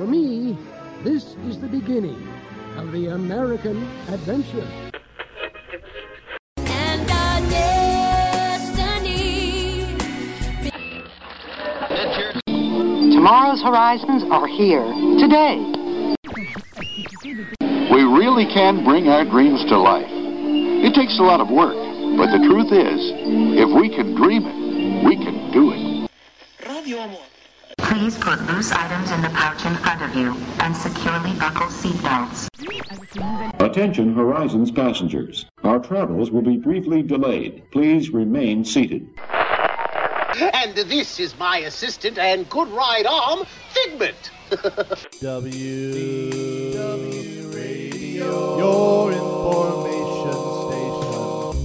For me, this is the beginning of the American adventure. And our destiny. Tomorrow's horizons are here, today. We really can bring our dreams to life. It takes a lot of work, but the truth is, if we can dream it, we can do it. Please put loose items in the pouch in front of you and securely buckle seatbelts. Attention Horizons passengers. Our travels will be briefly delayed. Please remain seated. And this is my assistant and good right arm, Figment. WDW Radio, your information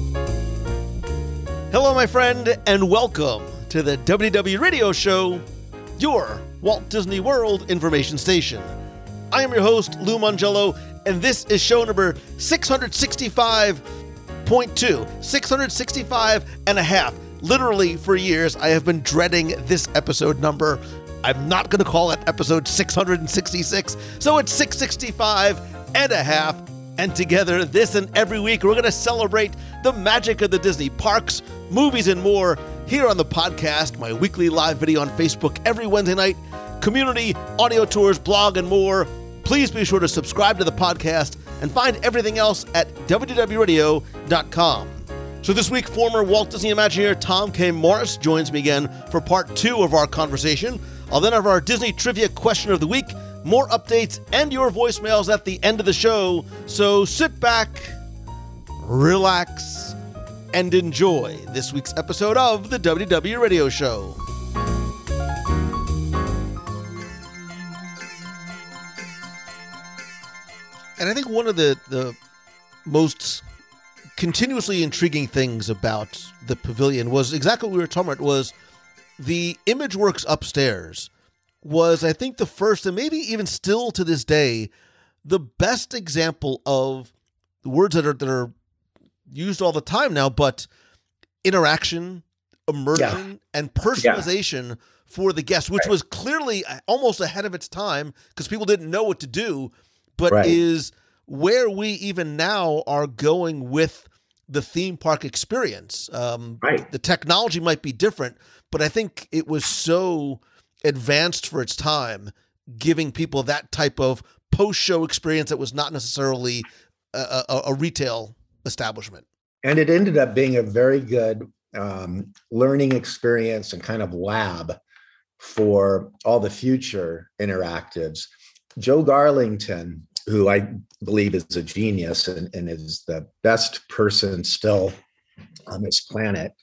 station. Hello, my friend, and welcome to the WDW Radio Show, your Walt Disney World information station. I am your host, Lou Mongello, and this is show number 665.2, 665 and a half. Literally, for years, I have been dreading this episode number. I'm not going to call it episode 666, so it's 665 and a half. And together, this and every week, we're going to celebrate the magic of the Disney parks, movies, and more here on the podcast, my weekly live video on Facebook every Wednesday night, community, audio tours, blog, and more. Please be sure to subscribe to the podcast and find everything else at WDWRadio.com. So this week, former Walt Disney Imagineer Tom K. Morris joins me again for part two of our conversation. I'll then have our Disney Trivia Question of the Week, more updates, and your voicemails at the end of the show. So sit back, relax, and enjoy this week's episode of the WDW Radio Show. And I think one of the, the most continuously intriguing things about the pavilion was exactly what we were talking about was the ImageWorks upstairs was I think the first and maybe even still to this day the best example of the words that are that are used all the time now but interaction immersion Yeah. and personalization for the guest which was clearly almost ahead of its time because people didn't know what to do but Right. is where we even now are going with the theme park experience. Um, Right. The technology might be different, but I think it was so advanced for its time, giving people that type of post-show experience that was not necessarily a, a, a retail establishment. And it ended up being a very good um, learning experience and kind of lab for all the future interactives. Joe Garlington, who I believe is a genius and, and is the best person still on this planet,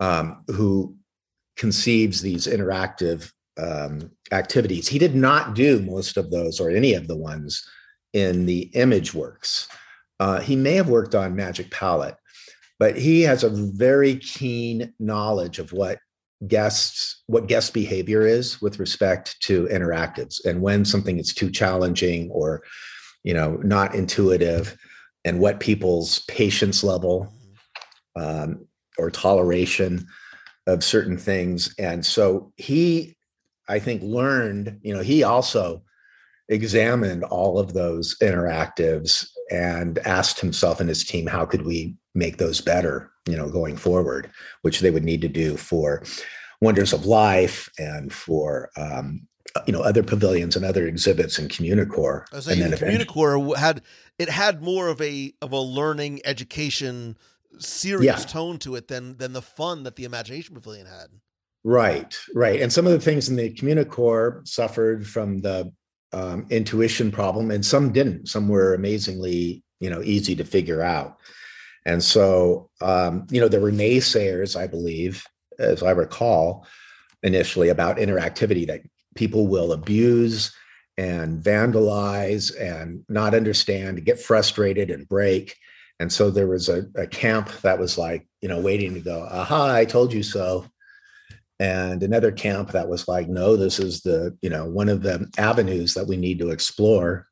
um, who conceives these interactive um, activities. He did not do most of those or any of the ones in the ImageWorks. Uh, he may have worked on Magic Palette, but he has a very keen knowledge of what guests what guest behavior is with respect to interactives and when something is too challenging or you know not intuitive and what people's patience level um, or toleration of certain things. And so he i think learned you know he also examined all of those interactives and asked himself and his team how could we make those better you know going forward which they would need to do for wonders of life and for um, you know other pavilions and other exhibits in communicore I was saying and the then Communicore had it had more of a of a learning education serious Yeah. tone to it than than the fun that the Imagination Pavilion had. Right, right. And some of the things in the Communicore suffered from the um, intuition problem, and some didn't. Some were amazingly, you know, easy to figure out. And so, um, you know, there were naysayers, I believe, as I recall, initially about interactivity that people will abuse and vandalize and not understand, get frustrated and break. And so there was a, a camp that was like, you know, waiting to go, aha, I told you so and another camp that was like no this is the you know one of the avenues that we need to explore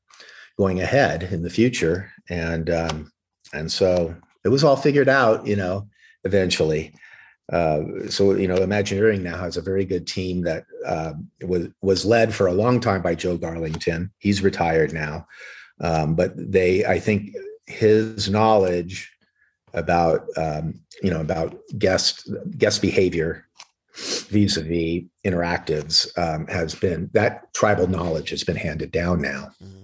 going ahead in the future. And um and so it was all figured out you know eventually. Uh, so you know, Imagineering now has a very good team that uh, was was led for a long time by Joe Garlington. He's retired now, um, but they, I think, his knowledge about um, you know about guest guest behavior vis-a-vis interactives um, has been that tribal knowledge has been handed down now. Mm-hmm.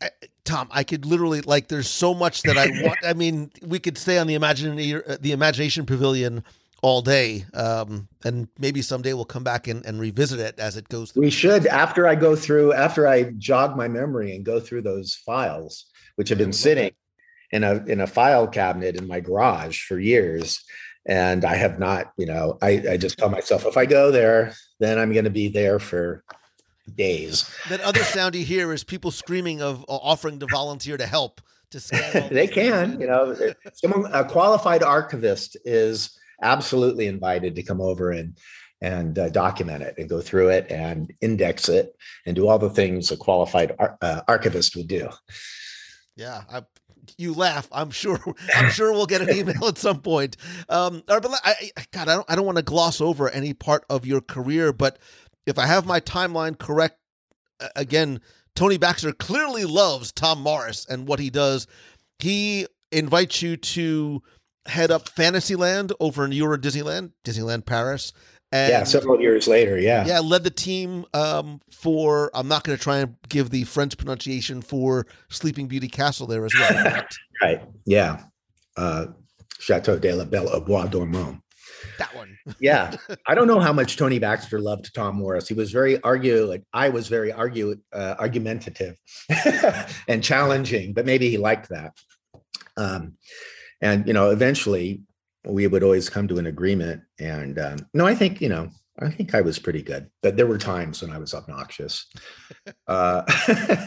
I, Tom, I could literally like. There's so much that I want. I mean, we could stay on the imagination the imagination pavilion all day, um, and maybe someday we'll come back and, and revisit it as it goes. Through. We should after I go through after I jog my memory and go through those files, which have been sitting in a in a file cabinet in my garage for years and i have not you know i, I just tell myself if i go there then i'm going to be there for days. That other sound you hear is people screaming of offering to volunteer to help to scan. they can, you know, someone a qualified archivist is absolutely invited to come over and and uh, document it and go through it and index it and do all the things a qualified ar- uh, archivist would do. Yeah, I, you laugh. I'm sure. I'm sure we'll get an email at some point. Um, but I, God, I don't. I don't want to gloss over any part of your career, but if I have my timeline correct, again, Tony Baxter clearly loves Tom Morris and what he does. He invites you to head up Fantasyland over in Euro Disneyland, Disneyland Paris. And yeah, several years later, yeah. Yeah, led the team um, for, I'm not going to try and give the French pronunciation for Sleeping Beauty Castle there as well. right, yeah. Uh, Chateau de la Belle au Bois Dormant that one. yeah, I don't know how much Tony Baxter loved Tom Morris. He was very argue. Like I was very argue uh, argumentative and challenging, but maybe he liked that. Um, and you know, eventually we would always come to an agreement. And um, no, I think you know, I think I was pretty good, but there were times when I was obnoxious. uh,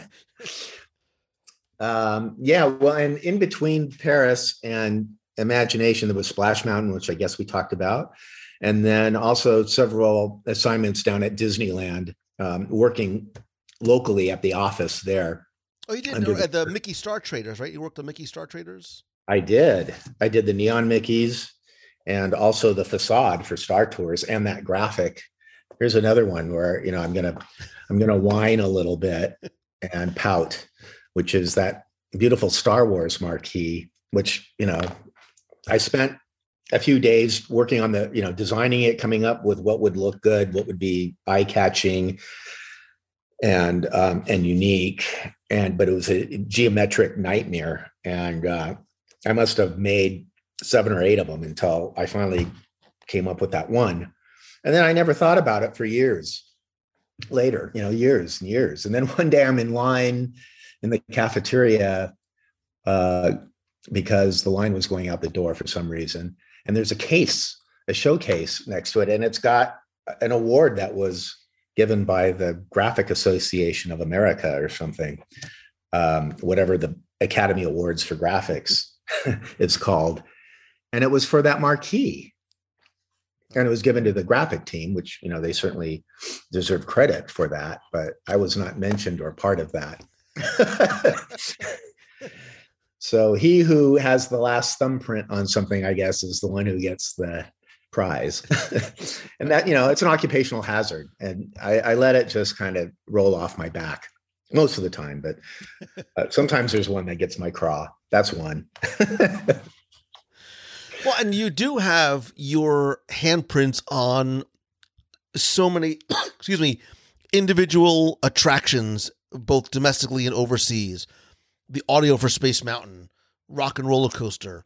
um, yeah, well, and in between Paris and imagination there was Splash Mountain, which I guess we talked about, and then also several assignments down at Disneyland, um, working locally at the office there. Oh, you did at the, Mickey Star Traders, right? You worked on Mickey Star Traders. I did. I did the neon Mickeys and also the facade for Star Tours and that graphic. Here's another one where you know I'm gonna I'm gonna whine a little bit and pout, which is that beautiful Star Wars marquee, which you know I spent a few days working on the, you know, designing it, coming up with what would look good, what would be eye catching and um, and unique. And but it was a geometric nightmare. And uh, I must have made seven or eight of them until I finally came up with that one. And then I never thought about it for years later, you know, years and years. And then one day I'm in line in the cafeteria uh, because the line was going out the door for some reason. And there's a case, a showcase next to it, and it's got an award that was given by the Graphic Association of America or something, um, whatever the Academy Awards for Graphics is called. And it was for that marquee. And it was given to the graphic team, which, you know, they certainly deserve credit for that, but I was not mentioned or part of that. So he who has the last thumbprint on something, I guess, is the one who gets the prize. and that, you know, it's an occupational hazard. And I, I, let it just kind of roll off my back most of the time. But uh, sometimes there's one that gets my craw. That's one. well, and you do have your handprints on so many, excuse me, individual attractions, both domestically and overseas the audio for Space Mountain, Rock 'n' Roller Coaster,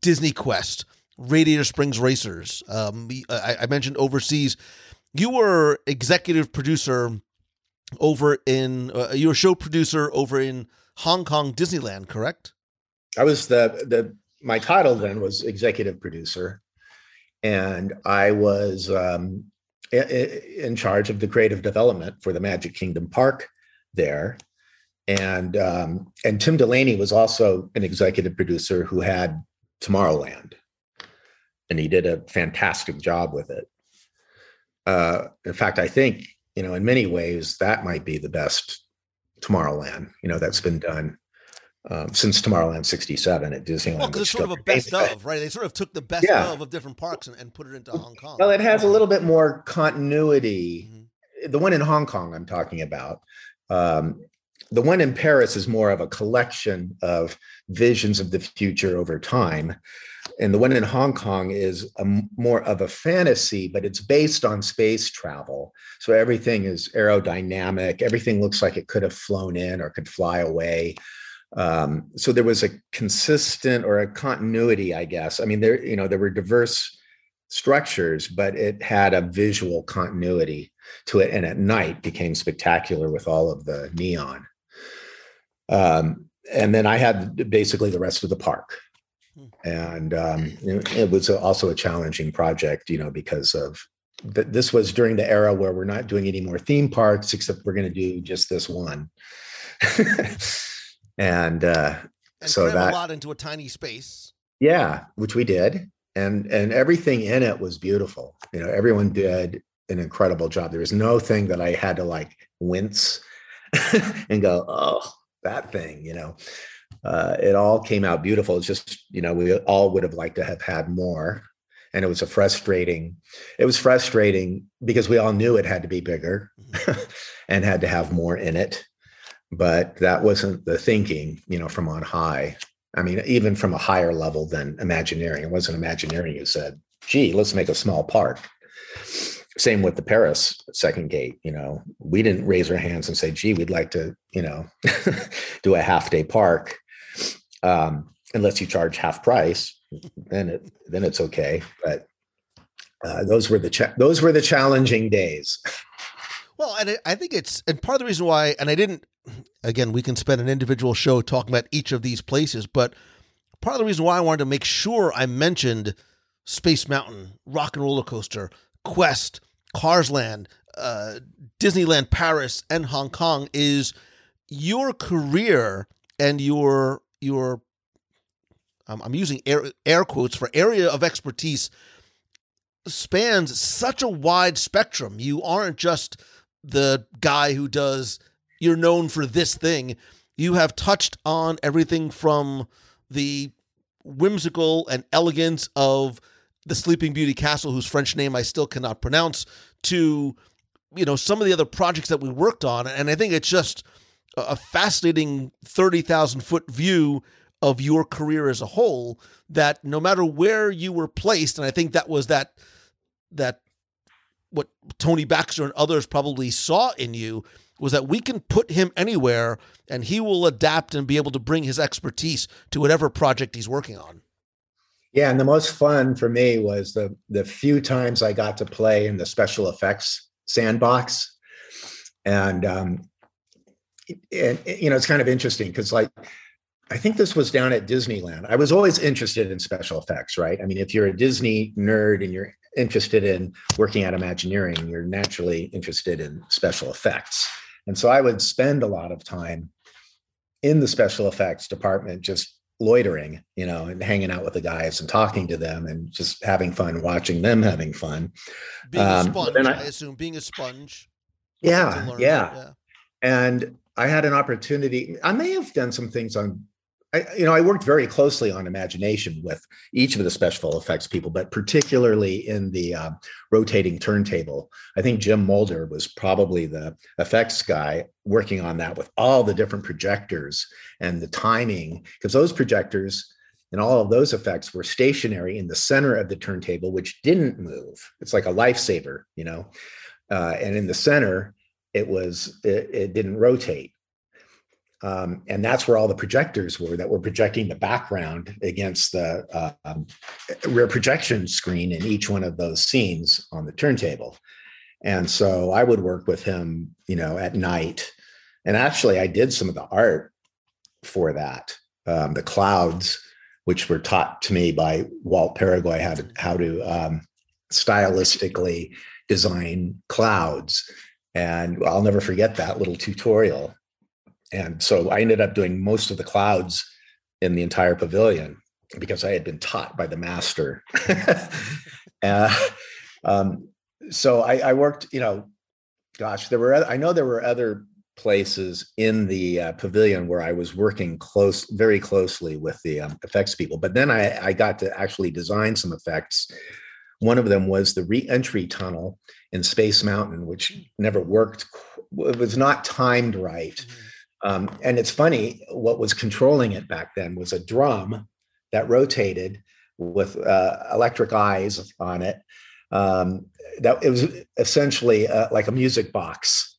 DisneyQuest, Radiator Springs Racers. Um, I, I mentioned overseas. You were executive producer over in. Uh, you were show producer over in Hong Kong Disneyland, correct? I was the the my title then was executive producer, and I was um, in charge of the creative development for the Magic Kingdom Park there and um, and Tim Delaney was also an executive producer who had Tomorrowland, and he did a fantastic job with it. Uh, in fact, I think you know in many ways that might be the best Tomorrowland you know that's been done. Um, since Tomorrowland '67 at Disneyland. Well, because it's sort of a best of, right? They sort of took the best Yeah. of of different parks and, and put it into Hong Kong. Well, it has a little bit more continuity. The one in Hong Kong I'm talking about. Um, the one in Paris is more of a collection of visions of the future over time. And the one in Hong Kong is a more of a fantasy, but it's based on space travel. So everything is aerodynamic. Everything looks like it could have flown in or could fly away. Um, so there was a consistent or a continuity, I guess. I mean, there, you know, there were diverse structures, but it had a visual continuity to it. And at night became spectacular with all of the neon. Um, and then I had basically the rest of the park. And um, it, it was also a challenging project, you know, because of th- this was during the era where we're not doing any more theme parks, except we're going to do just this one. and uh, and so that a lot into a tiny space. yeah, which we did, and and everything in it was beautiful. You know, everyone did an incredible job. There was no thing that I had to like wince and go, oh, that thing. You know, uh, it all came out beautiful. It's just you know we all would have liked to have had more, and it was a frustrating. It was frustrating because we all knew it had to be bigger and had to have more in it, but that wasn't the thinking. You know, from on high. I mean, even from a higher level than Imagineering. It wasn't Imagineering who said, gee, let's make a small park. Same with the Paris second gate. You know, we didn't raise our hands and say, gee, we'd like to, you know, do a half day park. Um, unless you charge half price, then it then it's okay. But uh, those were the cha- those were the challenging days. Well, and I think it's and part of the reason why, and I didn't. Again, we can spend an individual show talking about each of these places, but part of the reason why I wanted to make sure I mentioned Space Mountain, Rock 'n' Roller Coaster, Quest, Cars Land, uh, Disneyland Paris, and Hong Kong is your career and your your. I'm using air, air quotes for area of expertise spans such a wide spectrum. You aren't just the guy who does you're known for this thing. You have touched on everything from the whimsical and elegance of the Sleeping Beauty Castle, whose French name I still cannot pronounce, to you know some of the other projects that we worked on, and I think it's just a fascinating thirty thousand foot view of your career as a whole. That no matter where you were placed, and I think that was that that what Tony Baxter and others probably saw in you was that we can put him anywhere and he will adapt and be able to bring his expertise to whatever project he's working on. Yeah, and the most fun for me was the the few times I got to play in the special effects sandbox, and um, and you know it's kind of interesting because like I think this was down at Disneyland. I was always interested in special effects, right? I mean, if you're a Disney nerd and you're interested in working at Imagineering, you're naturally interested in special effects, and so I would spend a lot of time in the special effects department just loitering, you know, and hanging out with the guys and talking to them and just having fun, watching them having fun. Being Um, a sponge, I, I- assume, being a sponge. Yeah, learn, yeah. And I had an opportunity. I may have done some things on, I, you know, I worked very closely on imagination with each of the special effects people, but particularly in the uh, rotating turntable. I think Jim Mulder was probably the effects guy working on that with all the different projectors and the timing, because those projectors and all of those effects were stationary in the center of the turntable, which didn't move. It's like a lifesaver, you know. Uh, and in the center, it was it, it didn't rotate um, and that's where all the projectors were that were projecting the background against the uh, um, rear projection screen in each one of those scenes on the turntable. And so i would work with him you know at night. And actually i did some of the art for that. Um, the clouds which were taught to me by Walt Peregoy how to how to um, stylistically design clouds. And I'll never forget that little tutorial. And so I ended up doing most of the clouds in the entire pavilion because I had been taught by the master. uh, um, so I, I worked, you know, gosh, there were, I know there were other places in the uh, pavilion where I was working close, very closely with the um, effects people. But then I, I got to actually design some effects. One of them was the re-entry tunnel in Space Mountain, which never worked. It was not timed right. Mm-hmm. Um, and it's funny, what was controlling it back then was a drum that rotated with uh, electric eyes on it. Um, that it was essentially uh, like a music box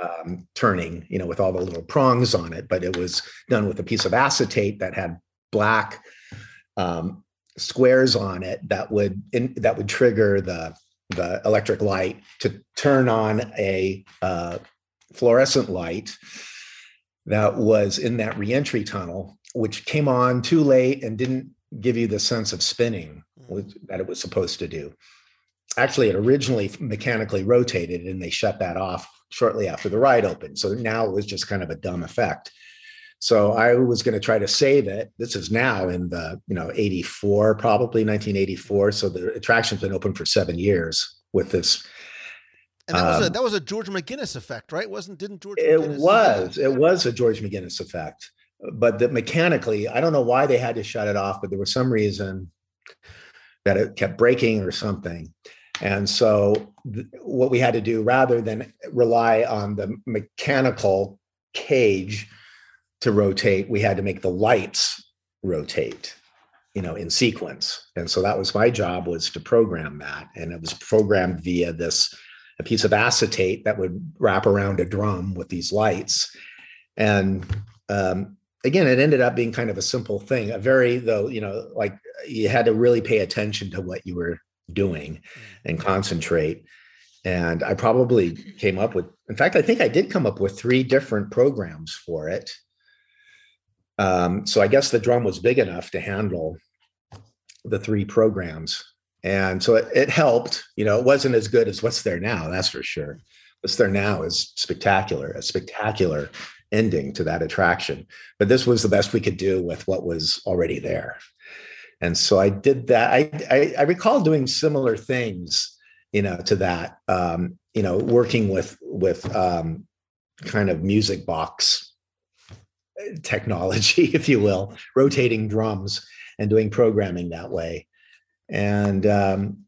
um, turning, you know, with all the little prongs on it, but it was done with a piece of acetate that had black um, squares on it that would in, that would trigger the the electric light to turn on a uh, fluorescent light that was in that reentry tunnel, which came on too late and didn't give you the sense of spinning mm-hmm. that it was supposed to do. Actually, it originally mechanically rotated and they shut that off shortly after the ride opened. So now it was just kind of a dumb effect. So I was going to try to save it. This is now in the, you know, 84, probably 1984. So the attraction's been open for seven years with this. And that was a um, that was a George McGinnis effect, right? Wasn't didn't George? It McGinnis- was. It was a George McGinnis effect, but that mechanically, I don't know why they had to shut it off, but there was some reason that it kept breaking or something. And so, th- what we had to do, rather than rely on the mechanical cage to rotate, we had to make the lights rotate, you know, in sequence. And so that was my job was to program that, and it was programmed via this a piece of acetate that would wrap around a drum with these lights. And um, again, it ended up being kind of a simple thing. A very though, you know, like you had to really pay attention to what you were doing and concentrate. And I probably came up with, in fact, I think I did come up with three different programs for it. Um, so I guess the drum was big enough to handle the three programs. And so it, it helped. You know, it wasn't as good as what's there now, that's for sure. What's there now is spectacular, a spectacular ending to that attraction. But this was the best we could do with what was already there. And so I did that. I, I, I recall doing similar things, you know, to that. Um, you know, working with with um, kind of music box technology, if you will, rotating drums and doing programming that way. And um,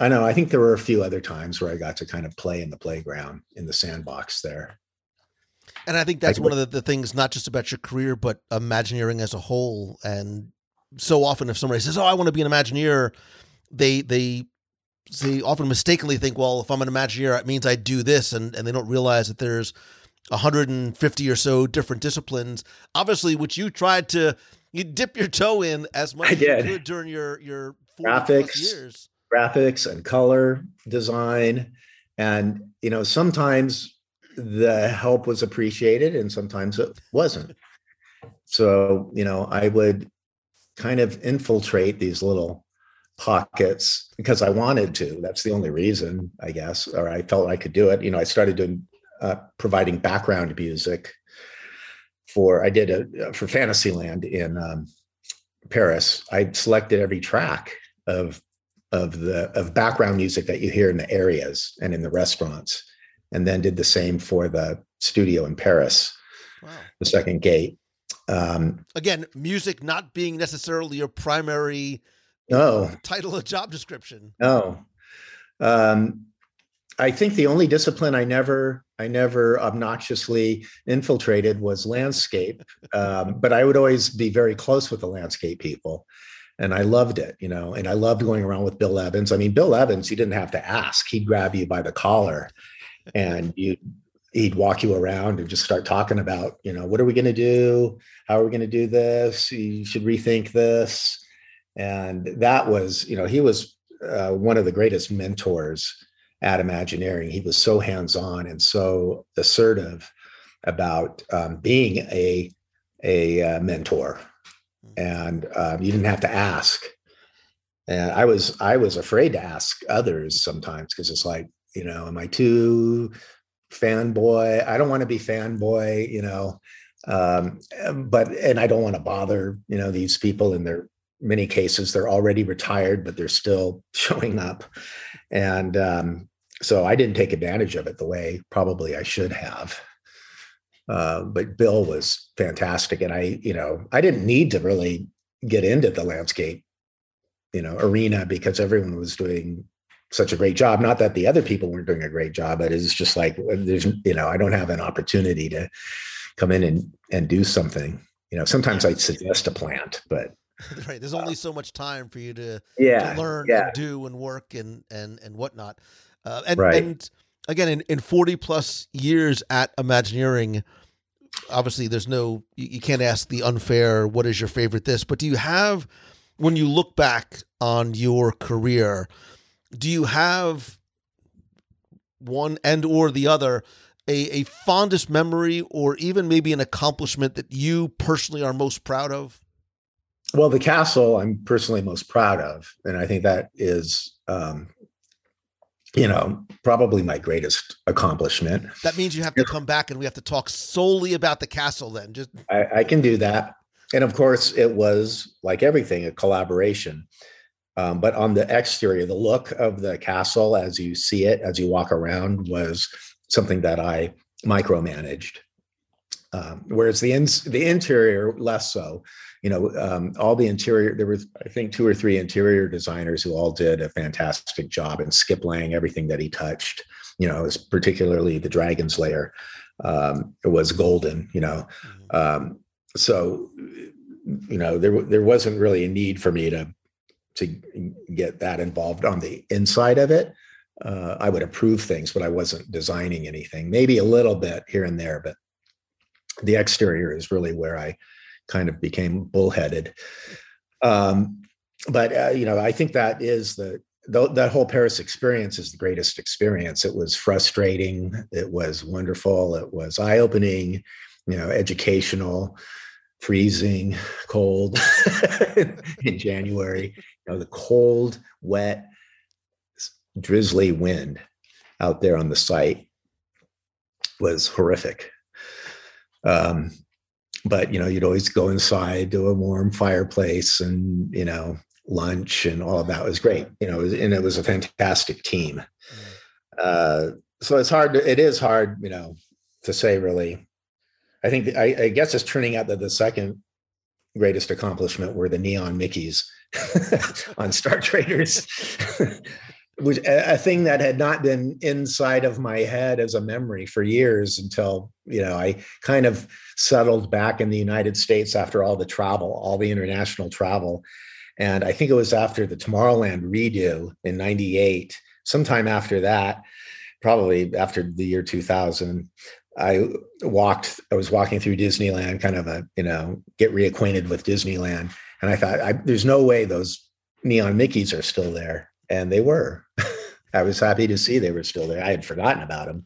I know I think there were a few other times where I got to kind of play in the playground in the sandbox there. And I think that's Like- one of the, the things, not just about your career, but Imagineering as a whole. And so often, if somebody says, "Oh, I want to be an Imagineer," they they they often mistakenly think, "Well, if I'm an Imagineer, it means I do this," and and they don't realize that there's 150 or so different disciplines. Obviously, which you tried to you dip your toe in as much I as you could during your your 40 plus Graphics. graphics and color design. And you know sometimes the help was appreciated and sometimes it wasn't. So you know i would kind of infiltrate these little pockets because i wanted to. That's the only reason i guess or i felt i could do it. You know i started doing uh, providing background music for i did a for fantasyland in um, paris. I selected every track of of the of background music that you hear in the areas and in the restaurants and then did the same for the studio in paris Wow. the second gate um Again, music not being necessarily your primary no title of job description. no um i think the only discipline i never i never obnoxiously infiltrated was landscape um, but i would always be very close with the landscape people and I loved it, you know, and I loved going around with Bill Evans. I mean, Bill Evans, you didn't have to ask. He'd grab you by the collar and you he'd walk you around and just start talking about, you know, what are we going to do? How are we going to do this? You should rethink this. And that was, you know, he was uh, one of the greatest mentors at Imagineering. He was so hands-on and so assertive about um, being a a uh, mentor and um, you didn't have to ask. And i was i was afraid to ask others sometimes because it's like you know am i too fanboy? I don't want to be fanboy you know um, but and i don't want to bother you know these people in their many cases they're already retired but they're still showing up. And um, so i didn't take advantage of it the way probably i should have Uh, but Bill was fantastic, and I, you know, I didn't need to really get into the landscape, you know, arena because everyone was doing such a great job. Not that the other people weren't doing a great job, but it's just like there's, you know, I don't have an opportunity to come in and and do something. You know, sometimes I suggest a plant, but right. There's only so much time for you to, yeah, to learn yeah. and do and work and and and whatnot. Uh, and Right. and again, in, in 40 plus years at Imagineering, obviously there's no you, you can't ask the unfair what is your favorite this, but do you have when you look back on your career, do you have one and or the other a, a fondest memory or even maybe an accomplishment that you personally are most proud of? Well, the castle I'm personally most proud of, and I think that is, um, you know, probably my greatest accomplishment. That means you have to come back and we have to talk solely about the castle then. Just I, I can do that, and of course, it was like everything a collaboration. Um, but on the exterior, the look of the castle as you see it, as you walk around, was something that I micromanaged. Um, whereas the ins the interior less so. You know, um, all the interior. There was, I think, two or three interior designers who all did a fantastic job. And Skip Lang, everything that he touched, you know, particularly the Dragon's Lair, um, it was golden. You know, um, so you know there there wasn't really a need for me to to get that involved on the inside of it. Uh, I would approve things, but I wasn't designing anything. Maybe a little bit here and there, but the exterior is really where I kind of became bullheaded. Um, but uh, you know, I think that is the th- that whole Paris experience is the greatest experience. It was frustrating. It was wonderful. It was eye opening. You know, educational. Freezing cold in January. You know, the cold, wet, drizzly wind out there on the site was horrific. Um, but you know, you'd always go inside to a warm fireplace and you know, lunch and all of that was great. You know, and it was a fantastic team. Uh, so it's hard. To, it is hard, you know, to say really. I think I, I guess it's turning out that the second greatest accomplishment were the neon Mickeys on Star Traders, which a, a thing that had not been inside of my head as a memory for years until you know I kind of settled back in the United States after all the travel, all the international travel, and I think it was after the Tomorrowland redo in '98. Sometime after that, probably after the year 2000, I walked, I was walking through Disneyland, kind of a, you know, get reacquainted with Disneyland. And I thought, I, there's no way those neon Mickeys are still there. And they were. I was happy to see they were still there. I had forgotten about them.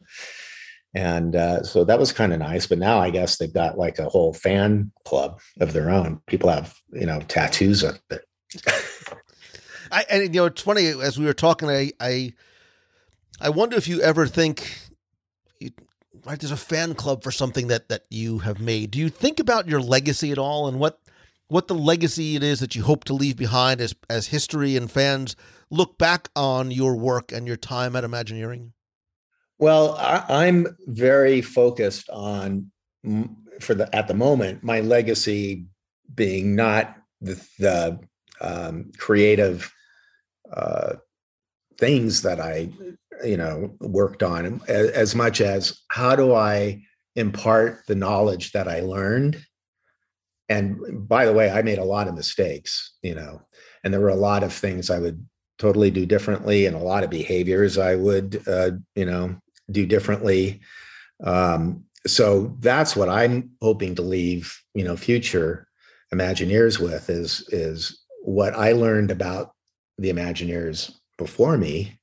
And uh, so that was kind of nice. But now I guess they've got like a whole fan club of their own. People have, you know, tattoos of it. I and you know it's funny as we were talking. I I, I wonder if you ever think, you, right? There's a fan club for something that that you have made. Do you think about your legacy at all, and what what the legacy it is that you hope to leave behind as as history and fans look back on your work and your time at Imagineering? Well, I, I'm very focused on for the at the moment my legacy being not the, the um, creative uh, things that I you know worked on as, as much as how do I impart the knowledge that I learned. And by the way, I made a lot of mistakes, you know, and there were a lot of things I would totally do differently and a lot of behaviors I would, uh, you know, do differently. Um, so that's what I'm hoping to leave, you know, future Imagineers with is is what I learned about the Imagineers before me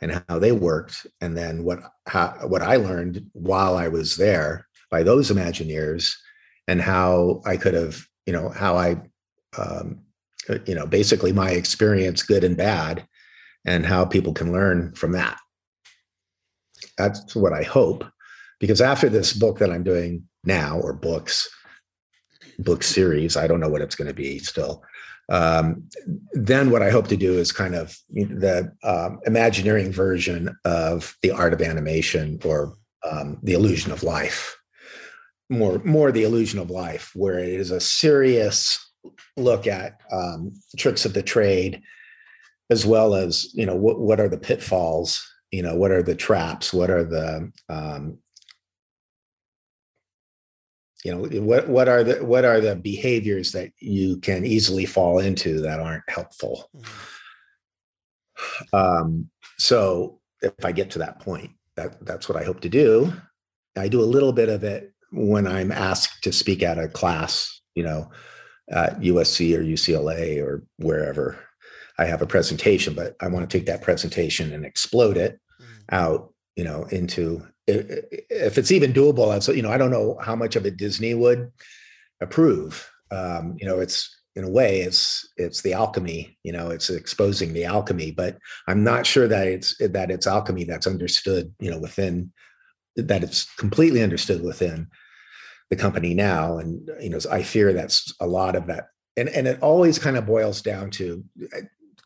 and how they worked, and then what how what I learned while I was there by those Imagineers, and how I could have, you know, how I, um, you know, basically my experience, good and bad, and how people can learn from that that's what I hope. Because after this book that I'm doing now, or books, book series, I don't know what it's going to be still. Um, then what I hope to do is kind of the um, Imagineering version of the art of animation or um, the illusion of life, more more the illusion of life, where it is a serious look at um, tricks of the trade, as well as you know what what are the pitfalls, you know what are the traps, what are the um, you know what what are the what are the behaviors that you can easily fall into that aren't helpful. Mm-hmm. Um, so if I get to that point, that that's what I hope to do. I do a little bit of it when I'm asked to speak at a class, you know, at USC or UCLA or wherever. I have a presentation, but I want to take that presentation and explode it mm. out, you know, into if it's even doable. So, you know, I don't know how much of it Disney would approve. Um, you know, it's in a way it's it's the alchemy you know it's exposing the alchemy but i'm not sure that it's that it's alchemy that's understood you know within that it's completely understood within the company now and you know i fear that's a lot of that and and it always kind of boils down to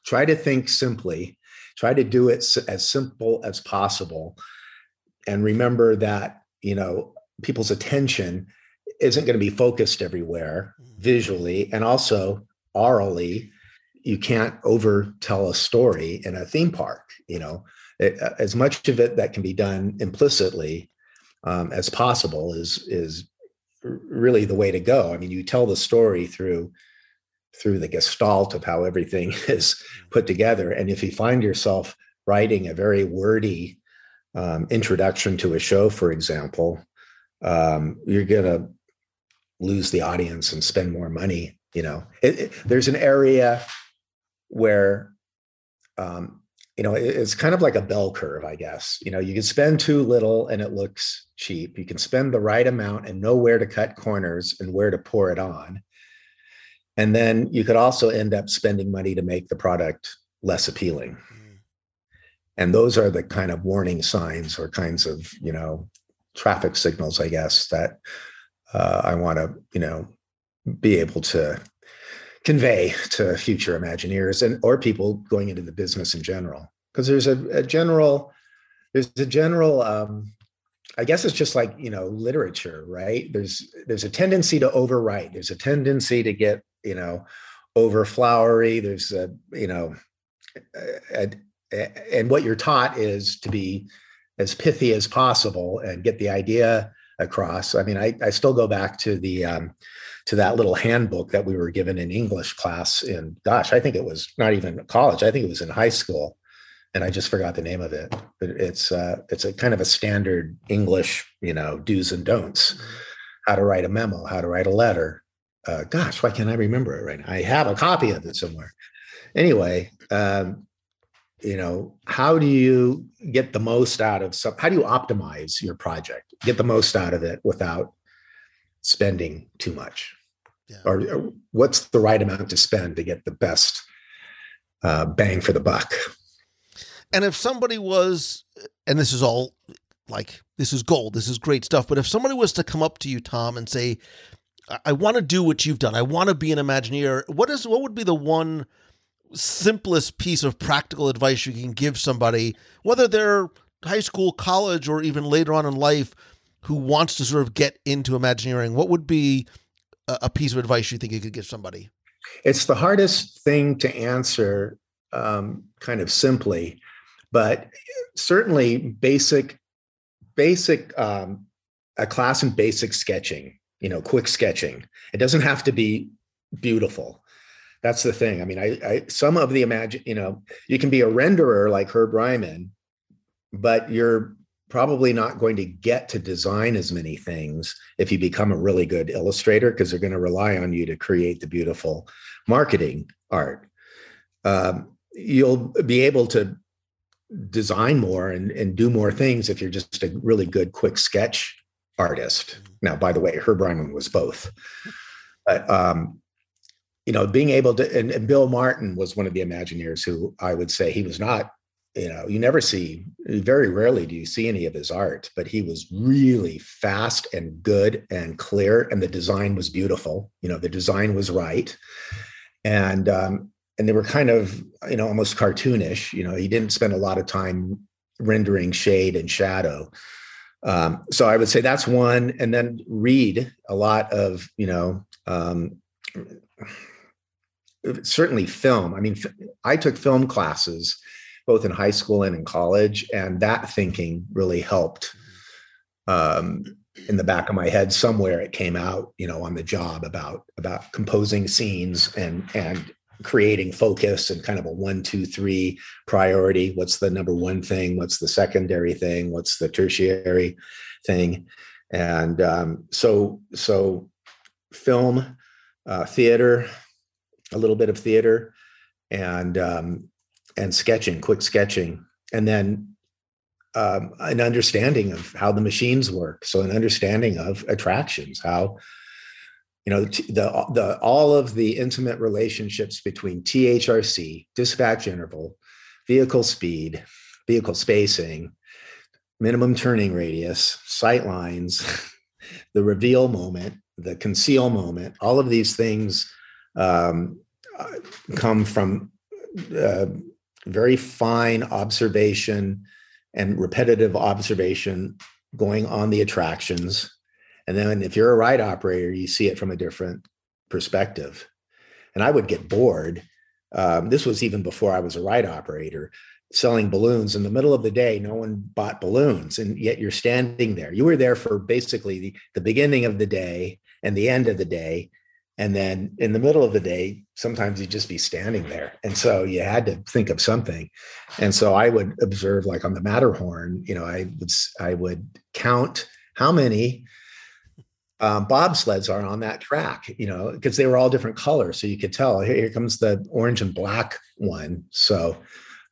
try to think simply try to do it as simple as possible and remember that you know people's attention isn't going to be focused everywhere mm-hmm. visually and also orally you can't over tell a story in a theme park you know it, as much of it that can be done implicitly um, as possible is is really the way to go. I mean you tell the story through through the gestalt of how everything is mm-hmm. put together. And if you find yourself writing a very wordy um, introduction to a show for example um, you're going to lose the audience and spend more money you know. It, it, there's an area where um, you know it's kind of like a bell curve i guess. You know you can spend too little and it looks cheap. You can spend the right amount and know where to cut corners and where to pour it on. And then you could also end up spending money to make the product less appealing. Mm. and those are the kind of warning signs or kinds of you know traffic signals i guess that uh, I want to, you know, be able to convey to future Imagineers and or people going into the business in general. Because there's a, a, general, there's a general, um, I guess it's just like you know literature, right? There's there's a tendency to overwrite. There's a tendency to get you know over flowery. There's a you know, a, a, and what you're taught is to be as pithy as possible and get the idea across. I mean, I, I still go back to the um, to that little handbook that we were given in English class in gosh, I think it was not even college. I think it was in high school, and I just forgot the name of it. But it's uh, it's a kind of a standard English, you know, do's and don'ts. Mm-hmm. How to write a memo, how to write a letter. Uh, gosh, why can't I remember it right now? I have a copy of it somewhere. Anyway, um, you know how do you get the most out of some how do you optimize your project get the most out of it without spending too much yeah. or, or, what's the right amount to spend to get the best uh, bang for the buck and if somebody was and this is all like this is gold this is great stuff but if somebody was to come up to you tom and say i want to do what you've done i want to be an imagineer what is what would be the one simplest piece of practical advice you can give somebody, whether they're high school, college, or even later on in life, who wants to sort of get into Imagineering? What would be a piece of advice you think you could give somebody? It's the hardest thing to answer um, kind of simply, but certainly basic, basic, um, a class in basic sketching, you know, quick sketching. It doesn't have to be beautiful that's the thing. I mean, I, I some of the imagine, you know, you can be a renderer like Herb Ryman, but you're probably not going to get to design as many things if you become a really good illustrator because they're going to rely on you to create the beautiful marketing art. Um, you'll be able to design more and, and do more things if you're just a really good quick sketch artist. Now, by the way, Herb Ryman was both. But um, you know, being able to, and, and, Bill Martin was one of the Imagineers who I would say he was not, you know, you never see, very rarely do you see any of his art, but he was really fast and good and clear, and the design was beautiful. You know, the design was right, and um, and they were kind of, you know, almost cartoonish. You know, he didn't spend a lot of time rendering shade and shadow. Um, so I would say that's one, and then read a lot of you know um, certainly film. I mean, I took film classes both in high school and in college, and that thinking really helped. Um, in the back of my head, somewhere it came out, you know, on the job about about composing scenes and and creating focus and kind of a one, two, three priority. What's the number one thing? What's the secondary thing? What's the tertiary thing? And um, so so film, uh, theater, a little bit of theater, and um, and sketching, quick sketching, and then um, an understanding of how the machines work. So an understanding of attractions, how you know the the all of the intimate relationships between THRC, dispatch interval, vehicle speed, vehicle spacing, minimum turning radius, sight lines, the reveal moment, the conceal moment. All of these things um, uh, come from uh, very fine observation and repetitive observation going on the attractions. And then if you're a ride operator, you see it from a different perspective. And I would get bored. Um, this was even before I was a ride operator selling balloons in the middle of the day no one bought balloons and yet you're standing there you were there for basically the, the beginning of the day and the end of the day and then in the middle of the day sometimes you'd just be standing there. And so you had to think of something. And so i would observe like on the matterhorn you know i would i would count how many um, bobsleds are on that track you know because they were all different colors. So you could tell here, here comes the orange and black one. So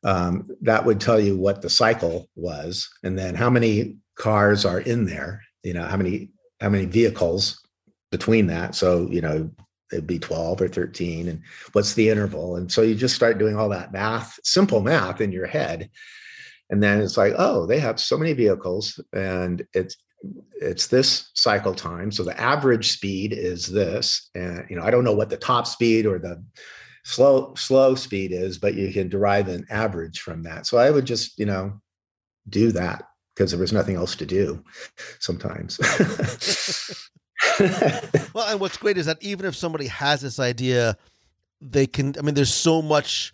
um, that would tell you what the cycle was. And then how many cars are in there you know how many how many vehicles between that. So, you know, it'd be 12 or 13 and what's the interval? And so you just start doing all that math simple math in your head. And then it's like oh they have so many vehicles and it's it's this cycle time. So the average speed is this and you know i don't know what the top speed or the slow slow speed is but you can derive an average from that. So i would just you know do that because there was nothing else to do sometimes well, and what's great is that even if somebody has this idea, they can. I mean, there's so much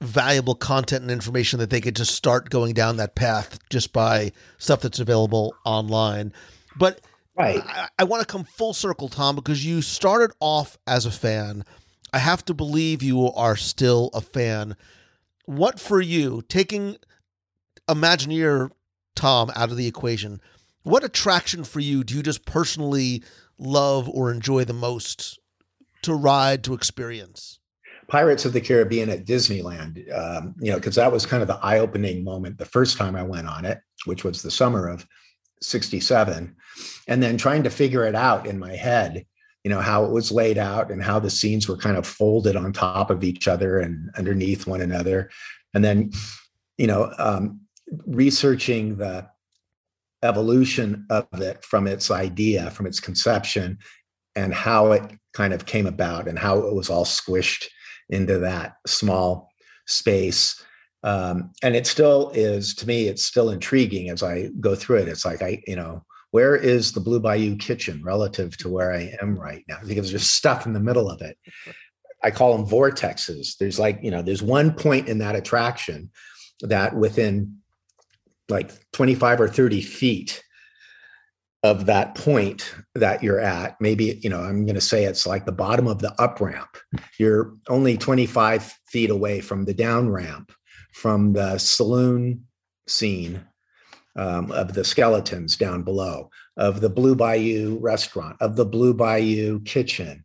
valuable content and information that they could just start going down that path just by stuff that's available online. But right, I, I want to come full circle, Tom, because you started off as a fan. I have to believe you are still a fan. What for you, taking Imagineer Tom out of the equation, what attraction for you do you just personally love or enjoy the most to ride to experience? Pirates of the Caribbean at Disneyland, um, you know, because that was kind of the eye opening moment the first time I went on it, which was the summer of 67. And then trying to figure it out in my head, you know, how it was laid out and how the scenes were kind of folded on top of each other and underneath one another. And then, you know, um, researching the evolution of it from its idea, from its conception, and how it kind of came about and how it was all squished into that small space. Um, and it still is, to me, it's still intriguing as I go through it. It's like, I, you know, where is the Blue Bayou kitchen relative to where I am right now? Because there's stuff in the middle of it. I call them vortexes. There's like, you know, there's one point in that attraction that within like 25 or 30 feet of that point that you're at maybe you know i'm going to say it's like the bottom of the up ramp. You're only 25 feet away from the down ramp from the saloon scene um, of the skeletons down below of the blue bayou restaurant of the blue bayou kitchen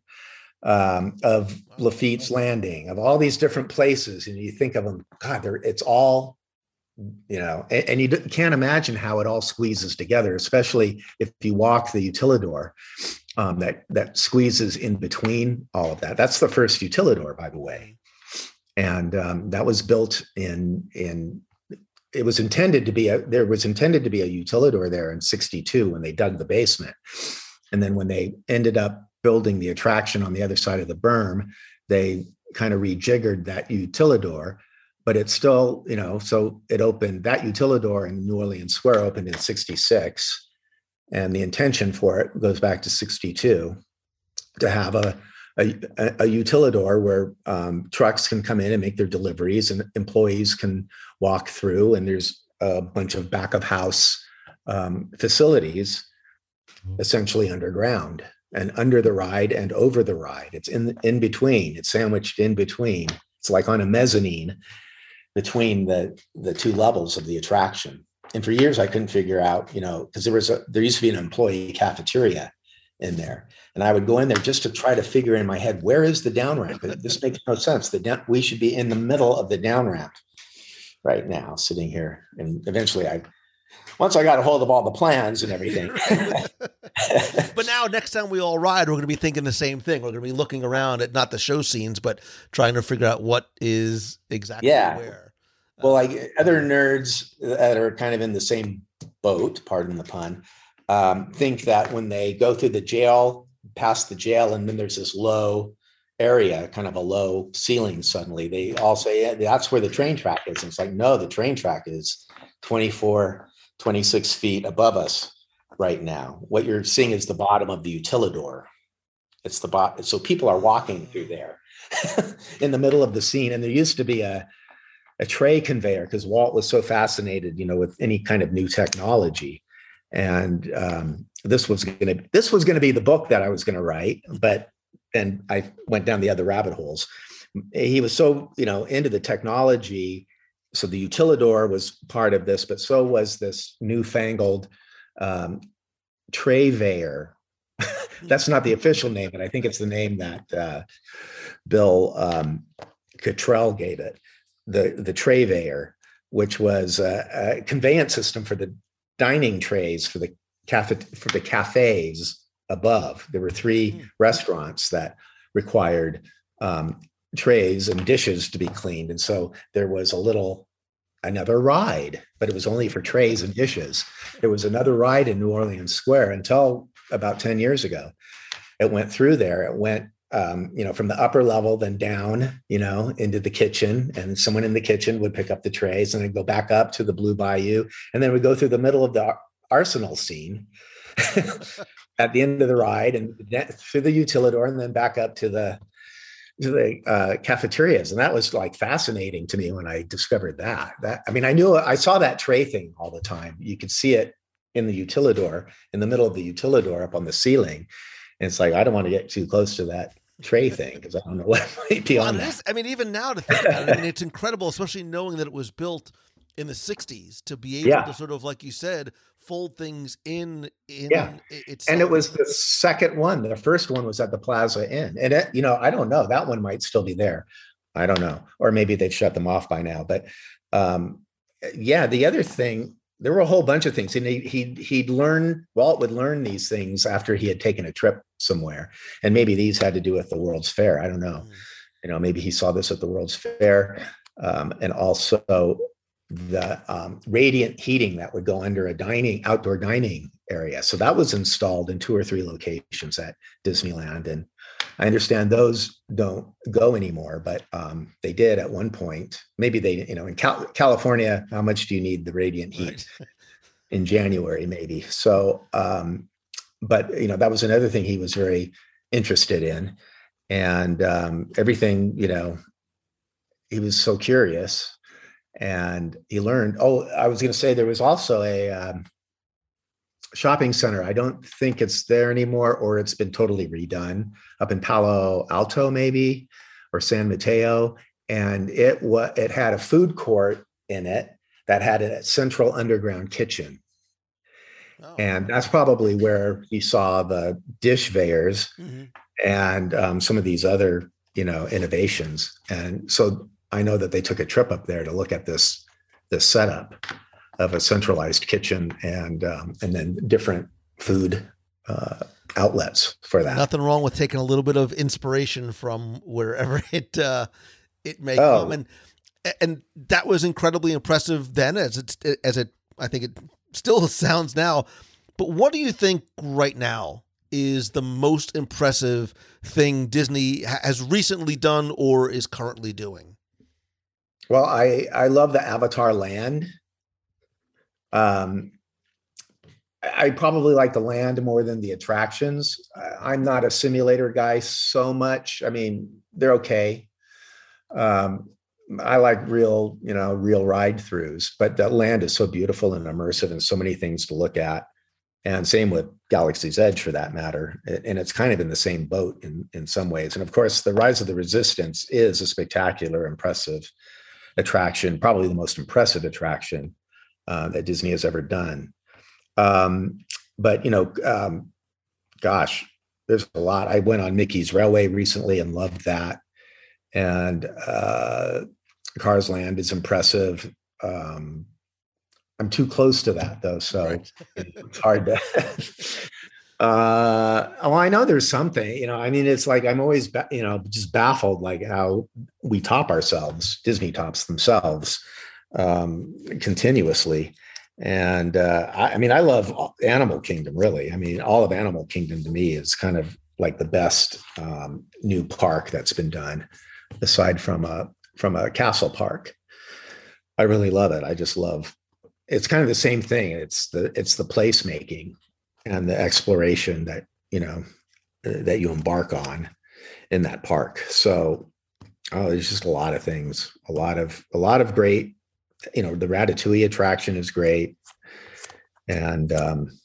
um, of lafitte's landing of all these different places and you think of them god it's all you know and, and, you can't imagine how it all squeezes together especially if you walk the utilidor um, that that squeezes in between all of that. That's the first utilidor by the way. And um, that was built in in it was intended to be a there was intended to be a utilidor there in 62 when they dug the basement. And then when they ended up building the attraction on the other side of the berm they kind of rejiggered that utilidor but it's still, you know, so it opened that Utilidor in New Orleans Square opened in 66. and the intention for it goes back to 62 to have a a, a utilidor where um, trucks can come in and make their deliveries and employees can walk through and there's a bunch of back of house um, facilities essentially underground and under the ride and over the ride. It's in in between. It's sandwiched in between. It's like on a mezzanine between the the two levels of the attraction and for years i couldn't figure out you know because there was a there used to be an employee cafeteria in there. And I would go in there just to try to figure in my head, where is the down ramp? But this makes no sense. The down, we should be in the middle of the down ramp right now, sitting here. And eventually I, once I got a hold of all the plans and everything. but now next time we all ride, we're going to be thinking the same thing. We're going to be looking around at not the show scenes, but trying to figure out what is exactly yeah. where. Well, like other nerds that are kind of in the same boat, pardon the pun, um, think that when they go through the jail, past the jail, and then there's this low area, kind of a low ceiling suddenly, they all say, yeah, that's where the train track is. And it's like, no, the train track is 24, 26 feet above us right now. What you're seeing is the bottom of the utilidor. It's the bottom. So people are walking through there in the middle of the scene. And there used to be a, a tray conveyor because Walt was so fascinated, you know, with any kind of new technology and um, this was going to this was going to be the book that I was going to write, but then I went down the other rabbit holes. He was so you know into the technology, so the utilidor was part of this, but so was this newfangled um, Trayveyor. That's not the official name, but I think it's the name that uh, Bill um, Cottrell gave it. The the Trayveyor, which was a, a conveyance system for the dining trays for the cafe for the cafes above. There were three mm. restaurants that required um, trays and dishes to be cleaned, and so there was a little another ride, but it was only for trays and dishes. There was another ride in New Orleans Square until about ten years ago. It went through there. It went um, you know, from the upper level, then down, you know, into the kitchen, and someone in the kitchen would pick up the trays, and then go back up to the Blue Bayou, and then we'd go through the middle of the arsenal scene at the end of the ride, and through the utilidor, and then back up to the to the uh, cafeterias, and that was like fascinating to me when I discovered that. That I mean, I knew I saw that tray thing all the time. You could see it in the utilidor, in the middle of the utilidor, up on the ceiling and it's like I don't want to get too close to that tray thing because I don't know what might be well, on that. Is, I mean, even now to think about it, I mean, it's incredible, especially knowing that it was built in the '60s to be able yeah. to sort of, like you said, fold things in. in yeah, itself. and it was the second one. The first one was at the Plaza Inn, and it, you know, I don't know. That one might still be there. I don't know, or maybe they've shut them off by now. But um, yeah, the other thing there were a whole bunch of things and he, he'd, he'd learn walt would learn these things after he had taken a trip somewhere and maybe these had to do with the world's fair i don't know mm. you know maybe he saw this at the world's fair um, and also the um, radiant heating that would go under a dining outdoor dining area so that was installed in two or three locations at disneyland and I understand those don't go anymore, but um, they did at one point. Maybe they, you know, in Cal- California, how much do you need the radiant heat right. in January? Maybe so. Um, but you know, that was another thing he was very interested in, and um, everything. You know, he was so curious, and he learned. Oh, I was going to say there was also a um, shopping center. I don't think it's there anymore, or it's been totally redone up in Palo Alto, maybe, or San Mateo. And it was it had a food court in it that had a central underground kitchen. Oh. And that's probably where he saw the dish veyors mm-hmm. and um, some of these other, you know, innovations. And so I know that they took a trip up there to look at this this setup of a centralized kitchen and um, and then different food uh, outlets for that. Nothing wrong with taking a little bit of inspiration from wherever it uh, it may oh. come, and and that was incredibly impressive then, as it as it I think it still sounds now. But what do you think right now is the most impressive thing Disney has recently done or is currently doing? Well, I I love the Avatar Land um, I probably like the land more than the attractions. I'm not a simulator guy so much. I mean, they're okay. Um, I like real, you know, real ride throughs, but that land is so beautiful and immersive and so many things to look at. And same with Galaxy's Edge for that matter. And it's kind of in the same boat in, in some ways. And of course, the Rise of the Resistance is a spectacular, impressive attraction, probably the most impressive attraction uh, that Disney has ever done. Um, but you know, um, gosh, there's a lot. I went on Mickey's Railway recently and loved that. And uh, Cars Land is impressive. Um, I'm too close to that though, so Right. it's hard to. uh, well, I know there's something. You know, I mean, it's like I'm always, ba- you know, just baffled like how we top ourselves. Disney tops themselves um, continuously. And uh, I, I mean, I love Animal Kingdom, really. I mean, all of Animal Kingdom to me is kind of like the best um, new park that's been done, aside from a from a castle park. I really love it. I just love. It's kind of the same thing. It's the it's the placemaking and the exploration that you know that you embark on in that park. So, oh, there's just a lot of things. A lot of a lot of great you know the ratatouille attraction is great. And um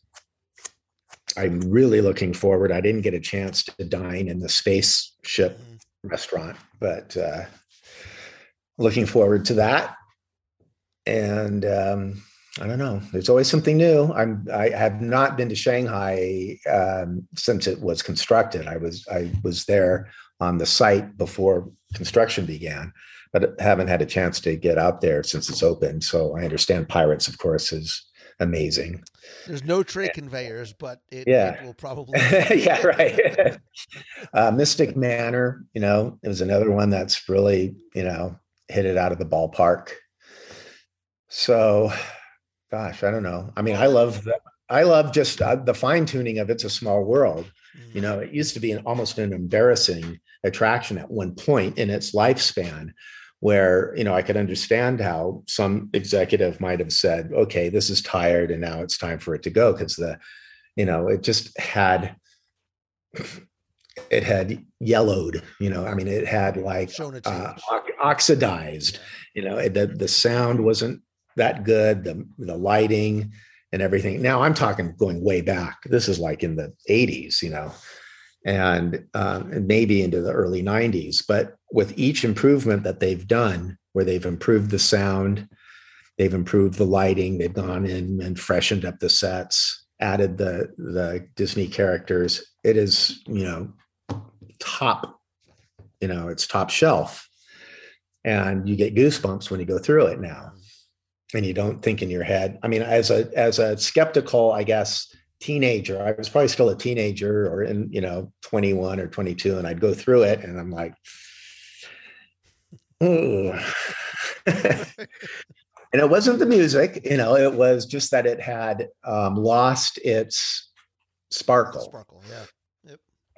i'm really looking forward. I didn't get a chance to dine in the spaceship Mhm. restaurant but uh looking forward to that. And um i don't know. There's always something new. I'm i have not been to shanghai um since it was constructed. I was i was there on the site before construction began but haven't had a chance to get out there since it's open. So I understand Pirates, of course, is amazing. There's no tray conveyors, but it, Yeah. it will probably. yeah, right. uh, Mystic Manor, you know, it was another one that's really, you know, hit it out of the ballpark. So, gosh, I don't know. I mean, I love the, I love just uh, the fine tuning of It's a Small World. Mm. You know, it used to be an, almost an embarrassing attraction at one point in its lifespan, where you know I could understand how some executive might have said, "Okay, this is tired, and now it's time for it to go," because the, you know, it just had, it had yellowed. You know, I mean, it had like uh, oxidized. You know, the the sound wasn't that good. The the lighting and everything. Now I'm talking going way back. This is like in the 80s, you know, and, um, and maybe into the early 90s. But with each improvement that they've done, where they've improved the sound, they've improved the lighting, they've gone in and freshened up the sets, added the the Disney characters. It is, you know, top, you know, it's top shelf. And you get goosebumps when you go through it now and you don't think in your head. I mean, as a as a skeptical, I guess, teenager, I was probably still a teenager or in, you know, 21 or 22, and I'd go through it and I'm like, "Ooh." and it wasn't the music, you know, it was just that it had um, lost its sparkle. Sparkle, yeah.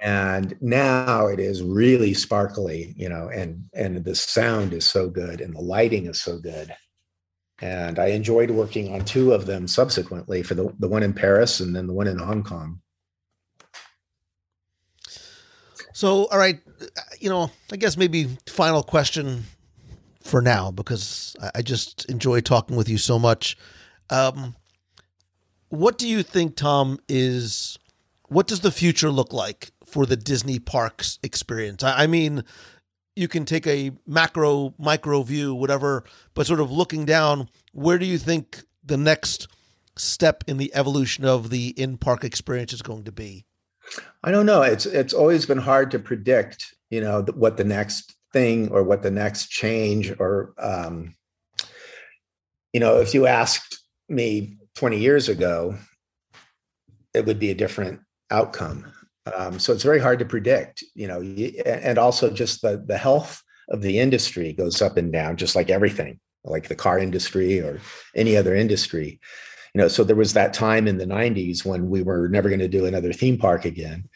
And now it is really sparkly, you know, and and the sound is so good and the lighting is so good and I enjoyed working on two of them subsequently for the, the one in Paris and then the one in Hong Kong. So, all right, you know, I guess maybe final question for now because I- just enjoy talking with you so much. Um, what do you think, Tom? Is what does the future look like for the Disney parks experience? I, I mean, you can take a macro, micro view, whatever, but sort of looking down, where do you think the next step in the evolution of the in-park experience is going to be? I don't know. It's it's always been hard to predict, you know, what the next thing or what the next change or um, you know, if you asked me 20 years ago, it would be a different outcome. Um, so it's very hard to predict, you know, and also just the the health of the industry goes up and down, just like everything, like the car industry or any other industry. You know, so there was that time in the 90s when we were never going to do another theme park again.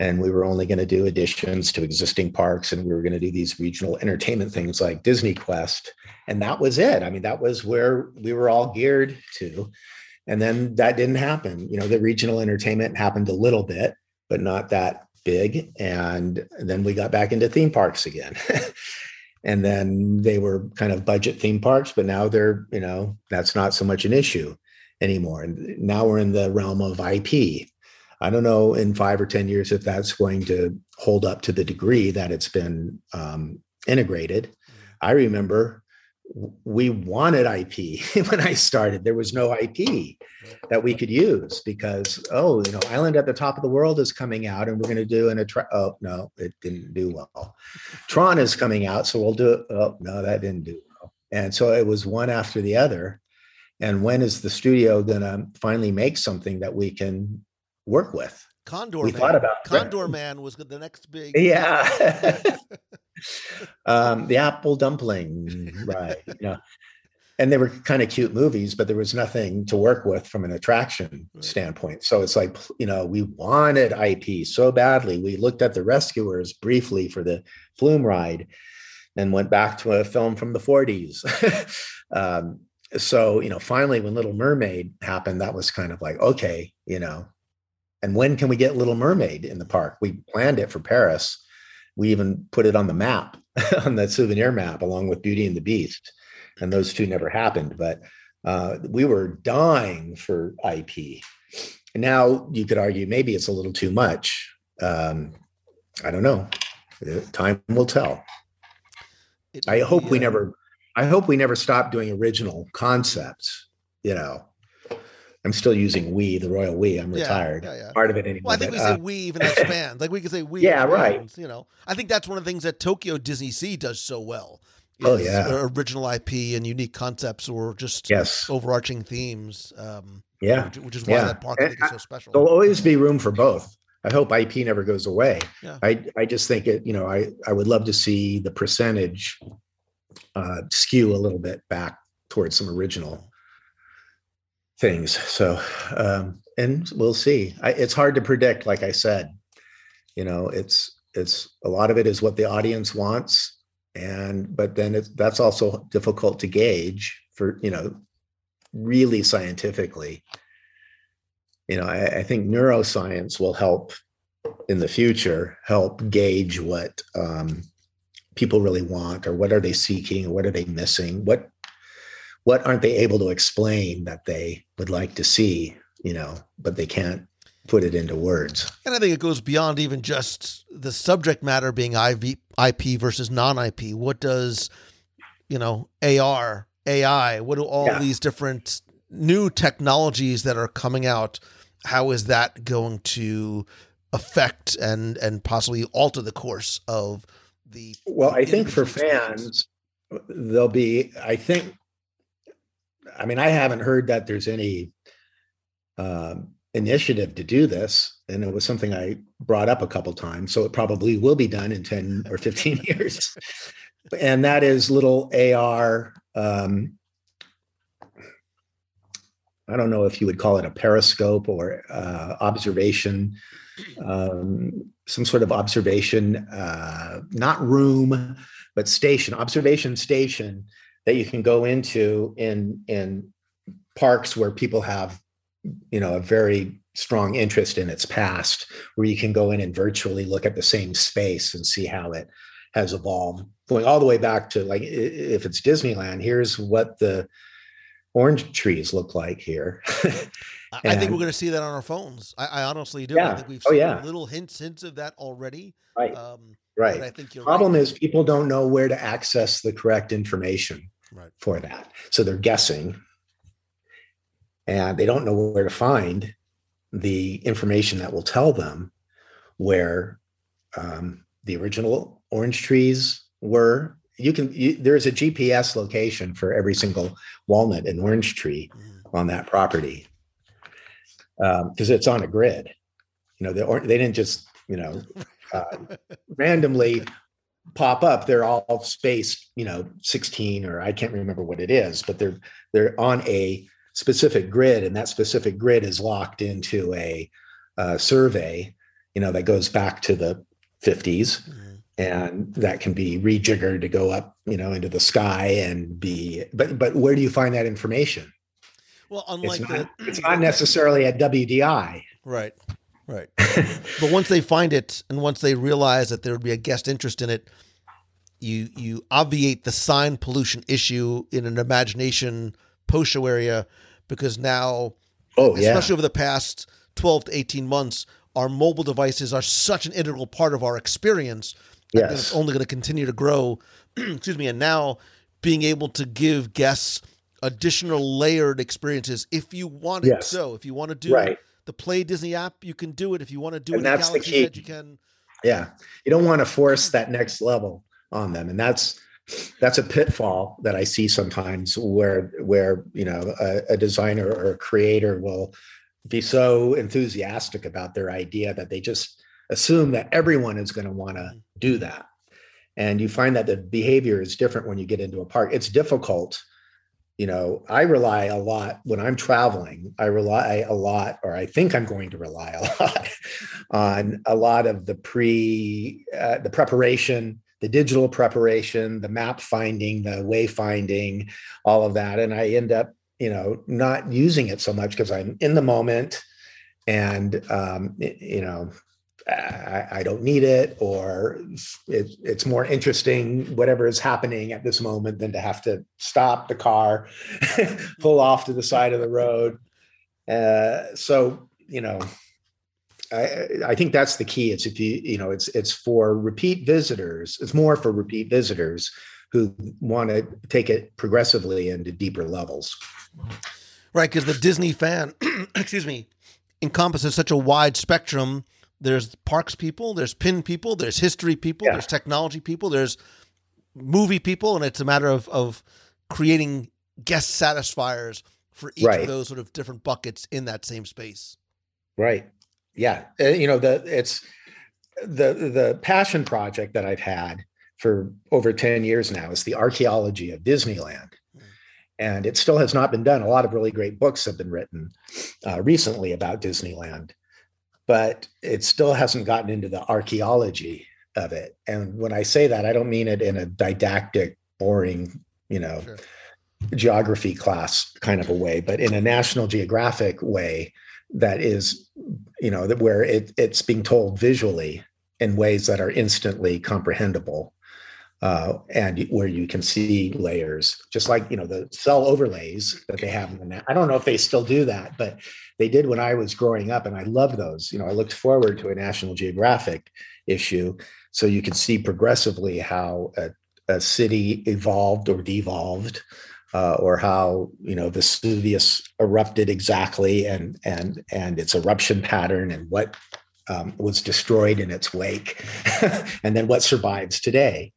And we were only going to do additions to existing parks and we were going to do these regional entertainment things like DisneyQuest. And that was it. I mean, that was where we were all geared to. and then that didn't happen. You know, the regional entertainment happened a little bit, but not that big. And then we got back into theme parks again. and then they were kind of budget theme parks, but now they're, you know, that's not so much an issue anymore. And now we're in the realm of IP. I don't know in five or 10 years if that's going to hold up to the degree that it's been um, integrated. I remember we wanted IP when I started. There was no IP that we could use because oh, you know, Island at the Top of the World is coming out, and we're going to do an attra- oh no, it didn't do well. Tron is coming out, so we'll do it. Oh no, that didn't do well. And so it was one after the other. And when is the studio going to finally make something that we can work with? Condor we Man. thought about Condor Man was the next big. Yeah. um, the apple dumpling, right? Yeah. And they were kind of cute movies, but there was nothing to work with from an attraction Right. standpoint. So it's like, you know, we wanted IP so badly. We looked at the Rescuers briefly for the Flume ride and went back to a film from the 40s. um, so, you know, finally, when Little Mermaid happened, that was kind of like, okay, you know, and when can we get Little Mermaid in the park? We planned it for Paris. We even put it on the map, on the souvenir map, along with Beauty and the Beast. And those two never happened. But uh, we were dying for IP. And now you could argue maybe it's a little too much. Um, I don't know. Uh, Time will tell. It I hope be, we uh, never. I hope we never stop doing original concepts. You know, I'm still using we, the royal we. I'm retired. yeah, yeah. Part of it anymore. Well, I think we but, say uh, we even as fans. Like we can say we. Yeah, right. fans, You know, I think that's one of the things that Tokyo DisneySea does so well. Oh, yeah. original IP and unique concepts, or just yes. overarching themes. Um, Yeah. which, which is why Yeah. that park I think is so special. There'll always be room for both. I hope IP never goes away. Yeah. I, I just think it, you know, I, I would love to see the percentage uh, skew a little bit back towards some original things. So, um, and we'll see. I, it's hard to predict, like I said, you know, it's, it's a lot of it is what the audience wants. And, but then it's, that's also difficult to gauge for, you know, really scientifically you know I, I think neuroscience will help in the future help gauge what um, people really want or what are they seeking or what are they missing what what aren't they able to explain that they would like to see you know but they can't put it into words And I think it goes beyond even just the subject matter being IV, IP versus non-IP. What does, you know, AR, AI, what do all Yeah. these different new technologies that are coming out, how is that going to affect and and possibly alter the course of the well i think for experience? fans there'll be i think i mean i haven't heard that there's any um, initiative to do this and it was something i brought up a couple times so it probably will be done in 10 or 15 years. And that is little ar um, i don't know if you would call it a periscope or uh, observation um, some sort of observation uh, not room but station observation station that you can go into in in parks where people have you know a very strong interest in its past where you can go in and virtually look at the same space and see how it has evolved going all the way back to like if it's disneyland here's what the orange trees look like here I, I think we're going to see that on our phones. I, I honestly do. I Yeah. think we've Oh, seen yeah. little hints hints of that already. right Um, right I think you're problem right. is people don't know where to access the correct information Right. for that so they're guessing and they don't know where to find the information that will tell them where um, the original orange trees were you can you, there's a gps location for every single walnut and orange tree Mhm. on that property because it's on a grid you know they, or, they didn't just you know uh, randomly pop up they're all spaced you know 16 or i can't remember what it is but they're they're on a specific grid and that specific grid is locked into a uh, survey you know that goes back to the 50s Mhm. and that can be rejiggered to go up you know into the sky and be but but where do you find that information Well, unlike it's not, the, it's not necessarily at WDI. Right. Right. but once they find it and once they realize that there would be a guest interest in it, you you obviate the sign pollution issue in an imagination post show area because now Oh yeah. especially over the past 12 to 18 months, our mobile devices are such an integral part of our experience. and Yes. It's only going to continue to grow. Excuse me. And now being able to give guests additional layered experiences if you want it Yes. so. If you want to do Right. The Play Disney app, you can do it. If you want to do And it in that's the key. You can. Yeah. You don't want to force that next level on them. And that's that's a pitfall that I see sometimes where where you know a, a designer or a creator will be so enthusiastic about their idea that they just assume that everyone is going to want to mm-hmm. do that. And you find that the behavior is different when you get into a park. It's difficult. You know, I rely a lot when I'm traveling. I rely a lot, or I think I'm going to rely a lot on a lot of the pre, uh, the preparation, the digital preparation, the map finding, the wayfinding, all of that. And I end up, you know, not using it so much because I'm in the moment and, um, you know, I, I don't need it, or it, it's more interesting, whatever is happening at this moment, than to have to stop the car, pull off to the side of the road. Uh, so, you know, I, I think that's the key. It's if you, you know, it's it's for repeat visitors. It's more for repeat visitors who want to take it progressively into deeper levels. Right. Because the Disney fan, excuse me, encompasses such a wide spectrum. There's parks people, there's pin people, there's history people, Yeah. there's technology people, there's movie people, and it's a matter of of creating guest satisfiers for each Right. of those sort of different buckets in that same space. Right. Yeah. Uh, you know, the it's the the passion project that I've had for over 10 years now is the archaeology of Disneyland. And it still has not been done. A lot of really great books have been written uh, recently about Disneyland, but it still hasn't gotten into the archaeology of it. And when I say that, I don't mean it in a didactic, boring, you know, Sure. geography class kind of a way, but in a National Geographic way that is, you know, that where it, it's being told visually in ways that are instantly comprehensible. Uh, and where you can see layers, just like you know the cell overlays that they have in the. I don't know if they still do that, but they did when I was growing up, and I loved those. You know, I looked forward to a National Geographic issue, so you could see progressively how a, a city evolved or devolved, uh, or how you know Vesuvius erupted exactly, and and and its eruption pattern, and what um, was destroyed in its wake, and then what survives today,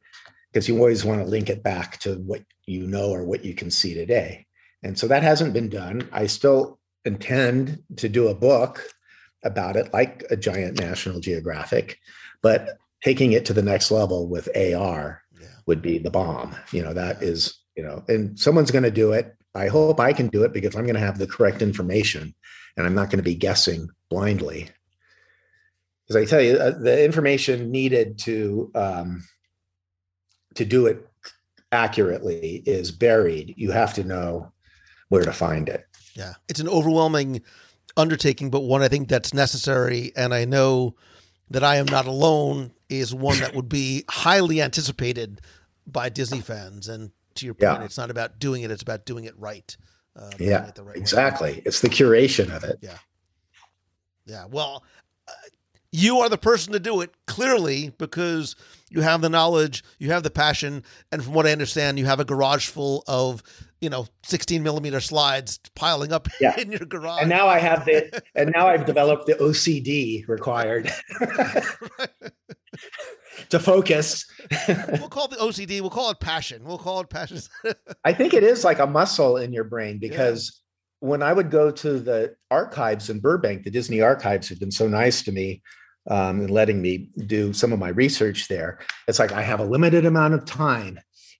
because you always want to link it back to what you know or what you can see today. And so that hasn't been done. I still intend to do a book about it, like a giant National Geographic, but taking it to the next level with AR Yeah. would be the bomb. You know, that is, you know, and someone's going to do it. I hope I can do it because I'm going to have the correct information and I'm not going to be guessing blindly. Because I tell you, uh, the information needed to um, to do it accurately is buried. You have to know where to find it. Yeah. It's an overwhelming undertaking, but one I think that's necessary. And I know that I am not alone is one that would be highly anticipated by Disney fans. And to your point, Yeah. it's not about doing it, it's about doing it right. Uh, Yeah, it the right way. exactly. It's the curation of it. Yeah, yeah. Well, uh, you are the person to do it clearly because you have the knowledge, you have the passion, and from what I understand, you have a garage full of you know 16 millimeter slides piling up Yeah. in your garage. And now I have the and now I've developed the OCD required to focus. we'll call it the OCD. We'll call it passion. We'll call it passion. I think it is like a muscle in your brain because when I would go to the archives in Burbank, the Disney archives have been so nice to me um, and letting me do some of my research there. It's like I have a limited amount of time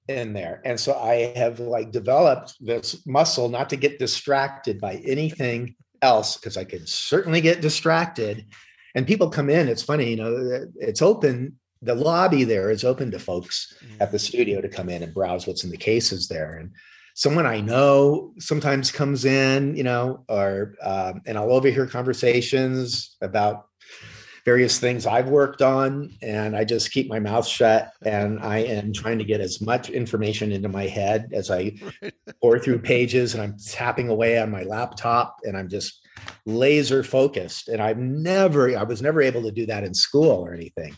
in there. And so I have like developed this muscle not to get distracted by anything else because I could certainly get distracted. And people come in, it's funny, you know, it's open. The lobby there is open to folks at the studio to come in and browse what's in the cases there. And someone I know sometimes comes in, you know, or um, and I'll overhear conversations about various things I've worked on, and I just keep my mouth shut. And I am trying to get as much information into my head as I pour through pages, and I'm tapping away on my laptop, and I'm just laser focused. And I've never, I was never able to do that in school or anything.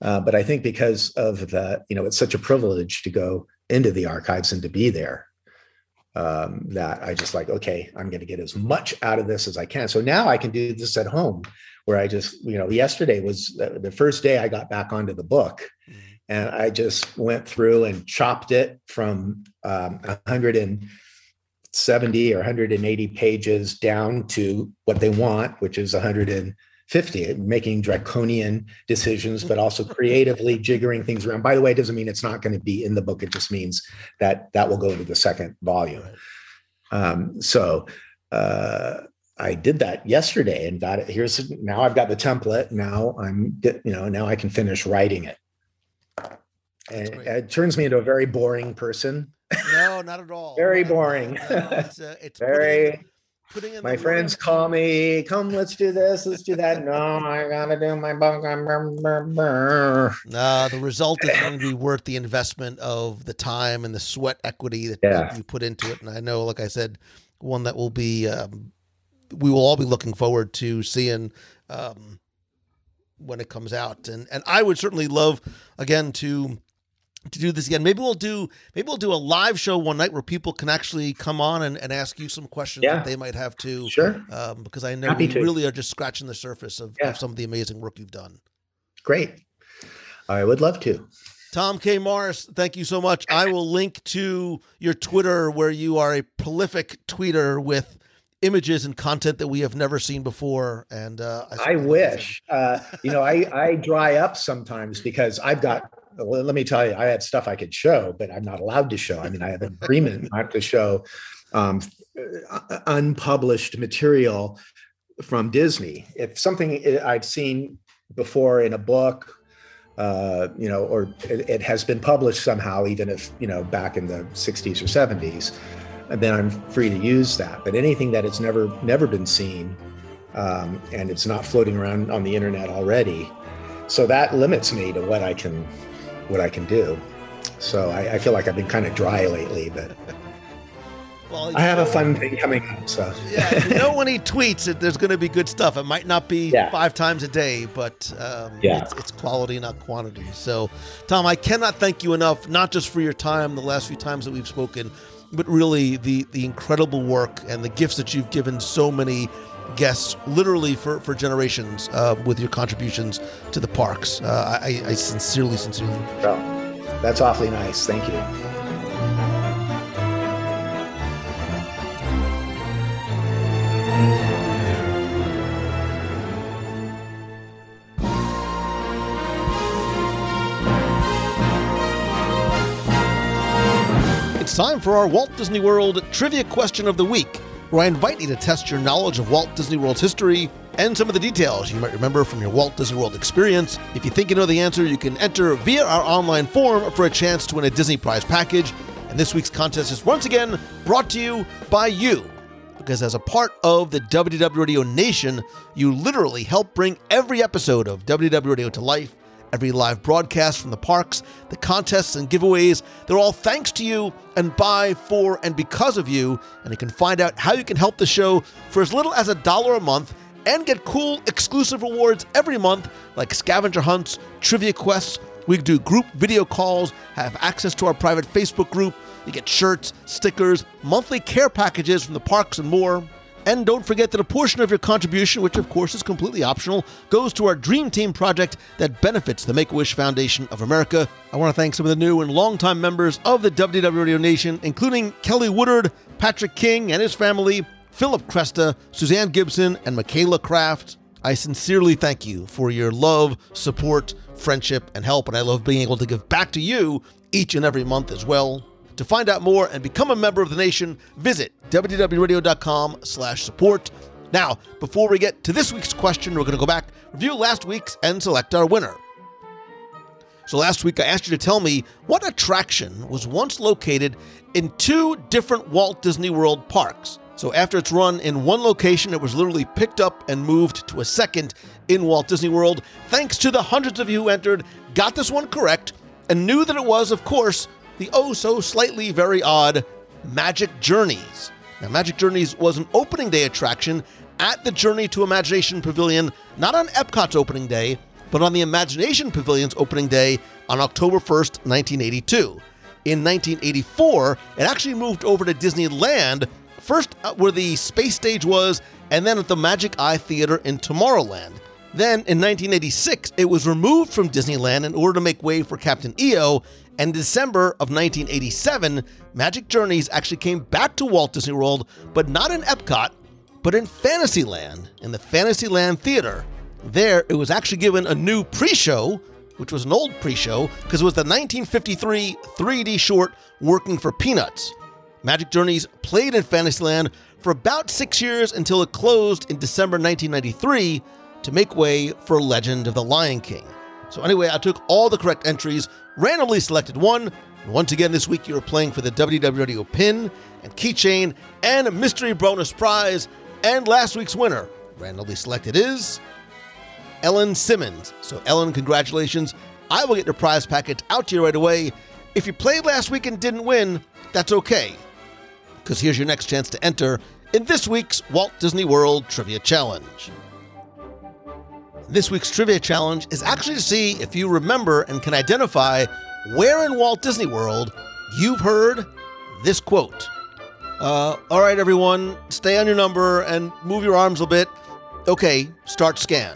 Uh, but I think because of the, you know, it's such a privilege to go into the archives and to be there um, that I just like, okay, I'm going to get as much out of this as I can. So now I can do this at home where I just, you know, yesterday was the first day I got back onto the book and I just went through and chopped it from um, 170 or 180 pages down to what they want, which is 150, making draconian decisions, but also creatively jiggering things around. By the way, it doesn't mean it's not going to be in the book. It just means that that will go into the second volume. Um, so, uh, I did that yesterday and got it. Here's now I've got the template. Now I'm, you know, now I can finish writing it. And it turns me into a very boring person. No, not at all. very boring. No, no, it's, uh, it's very. putting, in My friends work. call me, come, let's do this, let's do that. No, I gotta do my book. No, the result is going to be worth the investment of the time and the sweat equity that, Yeah. you put into it. And I know, like I said, one that will be, um, we will all be looking forward to seeing um, when it comes out. And and I would certainly love again to to do this again. Maybe we'll do maybe we'll do a live show one night where people can actually come on and, and ask you some questions Yeah. that they might have too. Sure. Um, because I know Happy we to. really are just scratching the surface of, Yeah. of some of the amazing work you've done. Great. I would love to. Tom K. Morris, thank you so much. I will link to your Twitter where you are a prolific tweeter with images and content that we have never seen before. And uh, I certainly- wish. Uh, you know, I, I dry up sometimes because I've got, let me tell you, I had stuff I could show, but I'm not allowed to show. I mean, I have an agreement not to show um, uh, unpublished material from Disney. If something I've seen before in a book, uh, you know, or it, it has been published somehow, even if, you know, back in the 60s or 70s, then I'm free to use that. But anything that has never never been seen, um, and it's not floating around on the internet already, so that limits me to what I can what I can do. So I, I feel like I've been kind of dry lately, but Well, I have a fun thing coming up. So yeah, you know when he tweets that there's going to be good stuff. It might not be Yeah. five times a day, but um, Yeah. it's, it's quality, not quantity. So, Tom, I cannot thank you enough, not just for your time the last few times that we've spoken, but really the the incredible work and the gifts that you've given so many guests, literally for for generations, uh, with your contributions to the parks. Uh, I, I sincerely, sincerely. so that's awfully nice. Thank you. For our Walt Disney World Trivia Question of the Week, where I invite you to test your knowledge of Walt Disney World's history and some of the details you might remember from your Walt Disney World experience. If you think you know the answer, you can enter via our online form for a chance to win a Disney Prize package. And this week's contest is once again brought to you by you. Because as a part of the WDW Radio Nation, you literally help bring every episode of WDW Radio to life Every live broadcast from the parks, the contests and giveaways, they're all thanks to you and by, for, and because of you. And you can find out how you can help the show for as little as a dollar a month and get cool exclusive rewards every month like scavenger hunts, trivia quests. We do group video calls, have access to our private Facebook group. You get shirts, stickers, monthly care packages from the parks, and more. And don't forget that a portion of your contribution, which of course is completely optional, goes to our Dream Team project that benefits the Make a Wish Foundation of America. I want to thank some of the new and longtime members of the WDW Radio Nation, including Kelly Woodard, Patrick King and his family, Philip Cresta, Suzanne Gibson, and Michaela Kraft. I sincerely thank you for your love, support, friendship, and help, and I love being able to give back to you each and every month as well. To find out more and become a member of the nation, visit WDWRadio.com slash support. Now, before we get to this week's question, we're going to go back, review last week's, and select our winner. So last week I asked you to tell me what attraction was once located in two different Walt Disney World parks. So after its run in one location, it was literally picked up and moved to a second in Walt Disney World. Thanks to the hundreds of you who entered, got this one correct, and knew that it was, of course, the oh so slightly very odd Magic Journeys. Now, Magic Journeys was an opening day attraction at the Journey to Imagination Pavilion, not on Epcot's opening day, but on the Imagination Pavilion's opening day on October 1st, 1982. In 1984, it actually moved over to Disneyland, first uh, where the space stage was, and then at the Magic Eye Theater in Tomorrowland. Then in 1986, it was removed from Disneyland in order to make way for Captain EO, and in December of 1987, Magic Journeys actually came back to Walt Disney World, but not in Epcot, but in Fantasyland, in the Fantasyland Theater. There, it was actually given a new pre show, which was an old pre show, because it was the 1953 3D short Working for Peanuts. Magic Journeys played in Fantasyland for about six years until it closed in December 1993 to make way for Legend of the Lion King. So, anyway, I took all the correct entries, randomly selected one, and once again this week you are playing for the WDW pin and keychain and a mystery bonus prize. And last week's winner, randomly selected, is Ellen Simmons. So, Ellen, congratulations. I will get your prize package out to you right away. If you played last week and didn't win, that's okay. Because here's your next chance to enter in this week's Walt Disney World Trivia Challenge. This week's Trivia Challenge is actually to see if you remember and can identify where in Walt Disney World you've heard this quote. Uh, all right, everyone, stay on your number and move your arms a bit. Okay, start scan.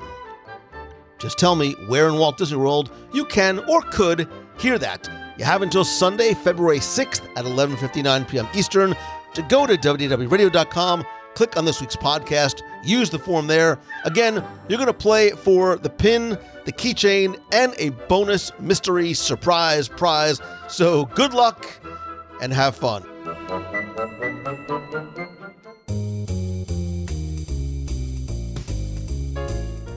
Just tell me where in Walt Disney World you can or could hear that. You have until Sunday, February 6th at 11:59 p.m. Eastern to go to WDWRadio.com, click on this week's podcast, use the form there. Again, you're going to play for the pin, the keychain, and a bonus mystery surprise prize. So good luck and have fun.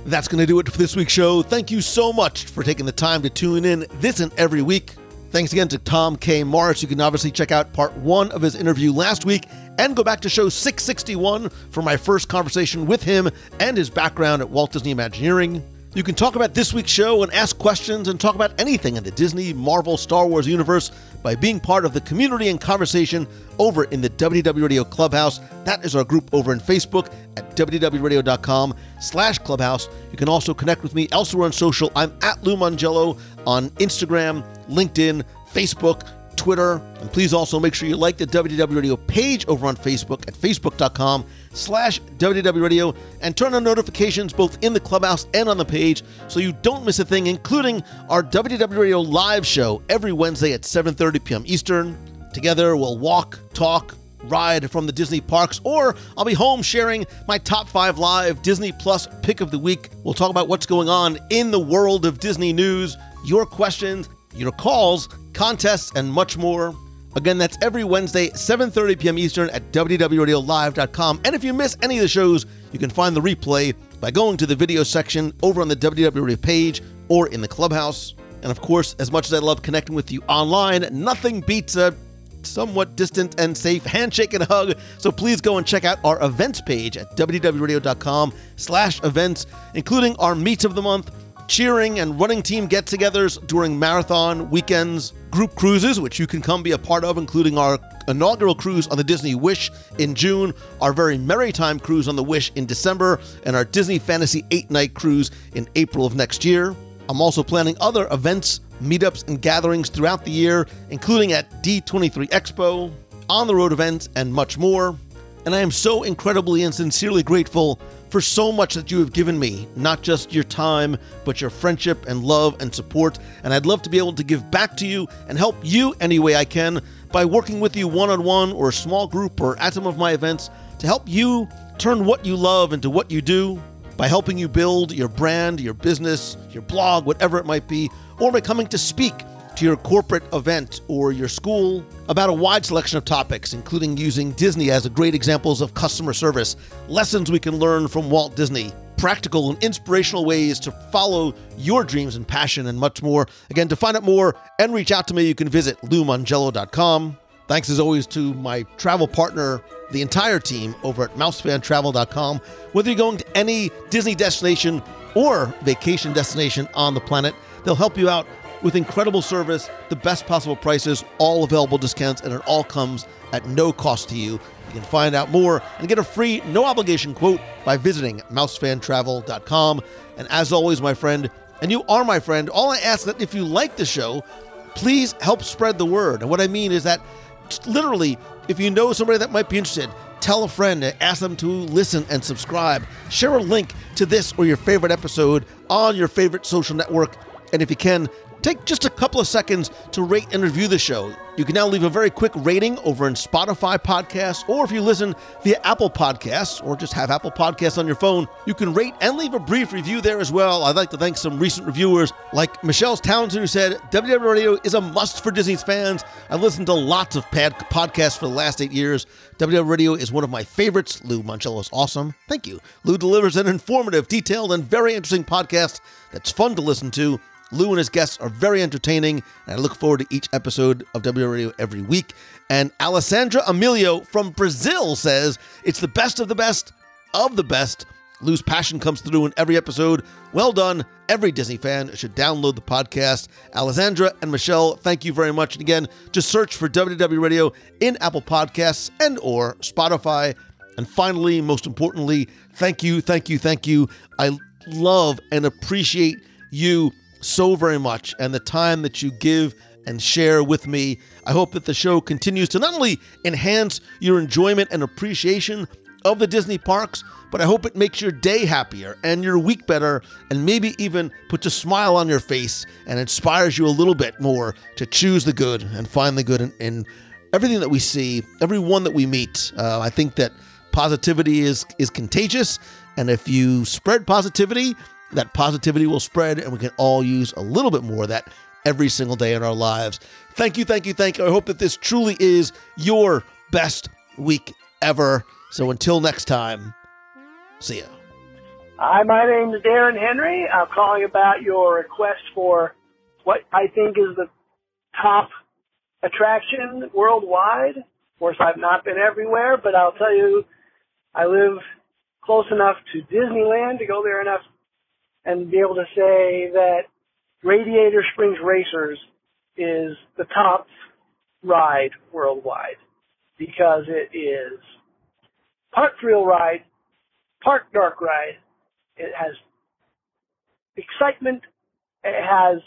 That's going to do it for this week's show. Thank you so much for taking the time to tune in this and every week. Thanks again to Tom K. Morris. You can obviously check out part one of his interview last week and go back to show 661 for my first conversation with him and his background at Walt Disney Imagineering. You can talk about this week's show and ask questions and talk about anything in the Disney, Marvel, Star Wars universe by being part of the community and conversation over in the WDW Radio Clubhouse. That is our group over in Facebook at WDWRadio.com slash clubhouse. You can also connect with me elsewhere on social. I'm at Lou Mongello on Instagram, LinkedIn, Facebook, Twitter, and please also make sure you like the WDW Radio page over on Facebook at facebook.com slash WDW Radio and turn on notifications both in the clubhouse and on the page so you don't miss a thing, including our WDW Radio live show every Wednesday at 7.30 p.m. Eastern. Together, we'll walk, talk, ride from the Disney parks, or I'll be home sharing my top five live Disney Plus pick of the week. We'll talk about what's going on in the world of Disney news, your questions, your calls, contests, and much more. Again, that's every Wednesday, 7:30 p.m. Eastern at WDWRadioLIVE.com. And if you miss any of the shows, you can find the replay by going to the video section over on the WDW page or in the clubhouse. And of course, as much as I love connecting with you online, nothing beats a somewhat distant and safe handshake and hug. So please go and check out our events page at WDWRadio.com slash events, including our meets of the month, cheering and running team get togethers during marathon weekends, group cruises, which you can come be a part of, including our inaugural cruise on the Disney Wish in June, our very merry time cruise on the Wish in December, and our Disney Fantasy 8 night cruise in April of next year. I'm also planning other events, meetups, and gatherings throughout the year, including at D23 Expo, on the road events, and much more. And I am so incredibly and sincerely grateful for so much that you have given me, not just your time, but your friendship and love and support. And I'd love to be able to give back to you and help you any way I can by working with you one on one or a small group or at some of my events to help you turn what you love into what you do by helping you build your brand, your business, your blog, whatever it might be, or by coming to speak to your corporate event or your school about a wide selection of topics, including using Disney as a great examples of customer service, lessons we can learn from Walt Disney, practical and inspirational ways to follow your dreams and passion and much more. Again, to find out more and reach out to me, you can visit loumongello.com. Thanks as always to my travel partner, the entire team over at mousefantravel.com. Whether you're going to any Disney destination or vacation destination on the planet, they'll help you out with incredible service, the best possible prices, all available discounts, and it all comes at no cost to you. You can find out more and get a free, no obligation quote by visiting mousefantravel.com. And as always, my friend, and you are my friend, all I ask that if you like the show, please help spread the word. And what I mean is that literally, if you know somebody that might be interested, tell a friend, and ask them to listen and subscribe. Share a link to this or your favorite episode on your favorite social network. And if you can, Take just a couple of seconds to rate and review the show. You can now leave a very quick rating over in Spotify podcasts, or if you listen via Apple Podcasts, or just have Apple Podcasts on your phone, you can rate and leave a brief review there as well. I'd like to thank some recent reviewers like Michelle Townsend, who said, WDW Radio is a must for Disney's fans. I've listened to lots of pad- podcasts for the last eight years. WDW Radio is one of my favorites. Lou Mongello is awesome. Thank you. Lou delivers an informative, detailed, and very interesting podcast that's fun to listen to. Lou and his guests are very entertaining, and I look forward to each episode of WDW Radio every week. And Alessandra Emilio from Brazil says it's the best of the best of the best. Lou's passion comes through in every episode. Well done. Every Disney fan should download the podcast. Alessandra and Michelle, thank you very much. And again, just search for WDW Radio in Apple Podcasts and or Spotify. And finally, most importantly, thank you, thank you, thank you. I love and appreciate you so very much and the time that you give and share with me. I hope that the show continues to not only enhance your enjoyment and appreciation of the Disney parks, but I hope it makes your day happier and your week better and maybe even puts a smile on your face and inspires you a little bit more to choose the good and find the good in, in everything that we see, everyone that we meet. Uh, I think that positivity is is contagious and if you spread positivity that positivity will spread and we can all use a little bit more of that every single day in our lives. Thank you, thank you, thank you. I hope that this truly is your best week ever. So until next time, see ya. Hi, my name is Darren Henry. I'm calling about your request for what I think is the top attraction worldwide. Of course, I've not been everywhere, but I'll tell you, I live close enough to Disneyland to go there enough and be able to say that Radiator Springs Racers is the top ride worldwide because it is park thrill ride, park dark ride. It has excitement. It has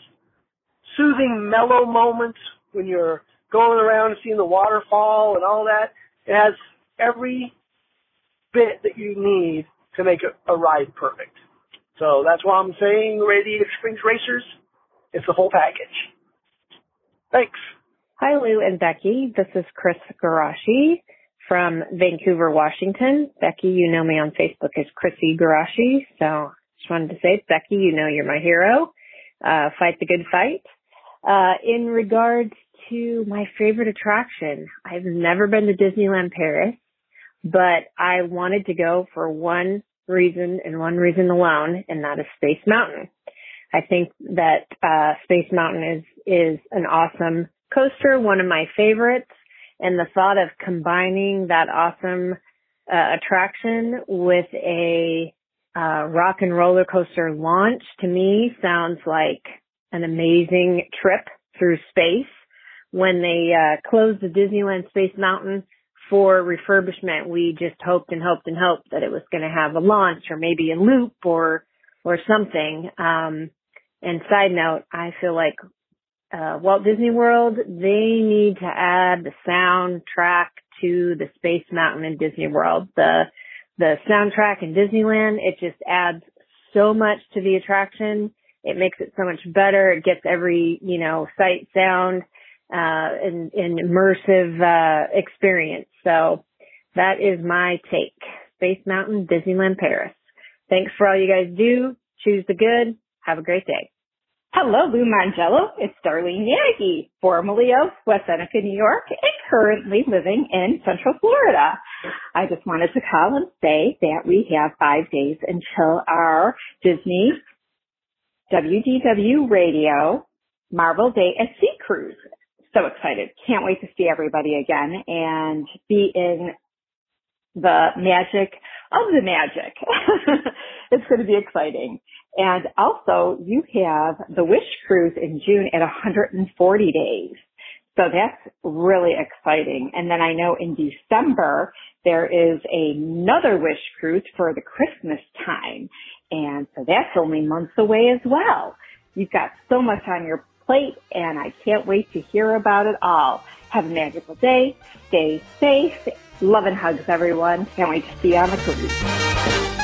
soothing, mellow moments when you're going around and seeing the waterfall and all that. It has every bit that you need to make a, a ride perfect. So that's why I'm saying Radiator Springs Racers. It's the whole package. Thanks. Hi, Lou and Becky. This is Chris Garashi from Vancouver, Washington. Becky, you know me on Facebook as Chrissy Garashi. So just wanted to say, Becky, you know you're my hero. Uh, fight the good fight. Uh, in regards to my favorite attraction, I've never been to Disneyland Paris, but I wanted to go for one reason and one reason alone, and that is Space Mountain. I think that uh, Space Mountain is is an awesome coaster, one of my favorites, and the thought of combining that awesome uh, attraction with a uh, Rock 'n' Roller Coaster launch to me sounds like an amazing trip through space. When they uh, closed the Disneyland Space Mountain, for refurbishment, we just hoped and hoped and hoped that it was going to have a launch or maybe a loop or or something. Um, and side note, I feel like uh, Walt Disney World they need to add the soundtrack to the Space Mountain in Disney World. The the soundtrack in Disneyland it just adds so much to the attraction. It makes it so much better. It gets every you know sight, sound, uh, immersive uh, experience. So that is my take. Space Mountain, Disneyland Paris. Thanks for all you guys do. Choose the good. Have a great day. Hello, Lou Mongello. It's Darlene Yagi, formerly of West Seneca, New York, and currently living in Central Florida. I just wanted to call and say that we have five days until our Disney WDW Radio Marvel Day at Sea cruise. So excited. Can't wait to see everybody again and be in the magic of the magic. it's going to be exciting. And also you have the Wish cruise in June at 140 days. So that's really exciting. And then I know in December there is another Wish cruise for the Christmas time. And so that's only months away as well. You've got so much on your plate and I can't wait to hear about it all. Have a magical day. Stay safe. Love and hugs everyone. Can't wait to see you on the cruise.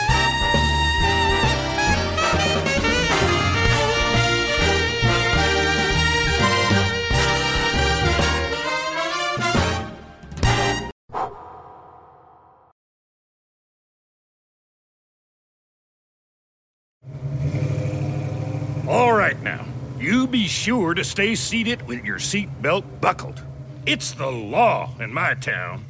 Sure to stay seated with your seat belt buckled. It's the law in my town.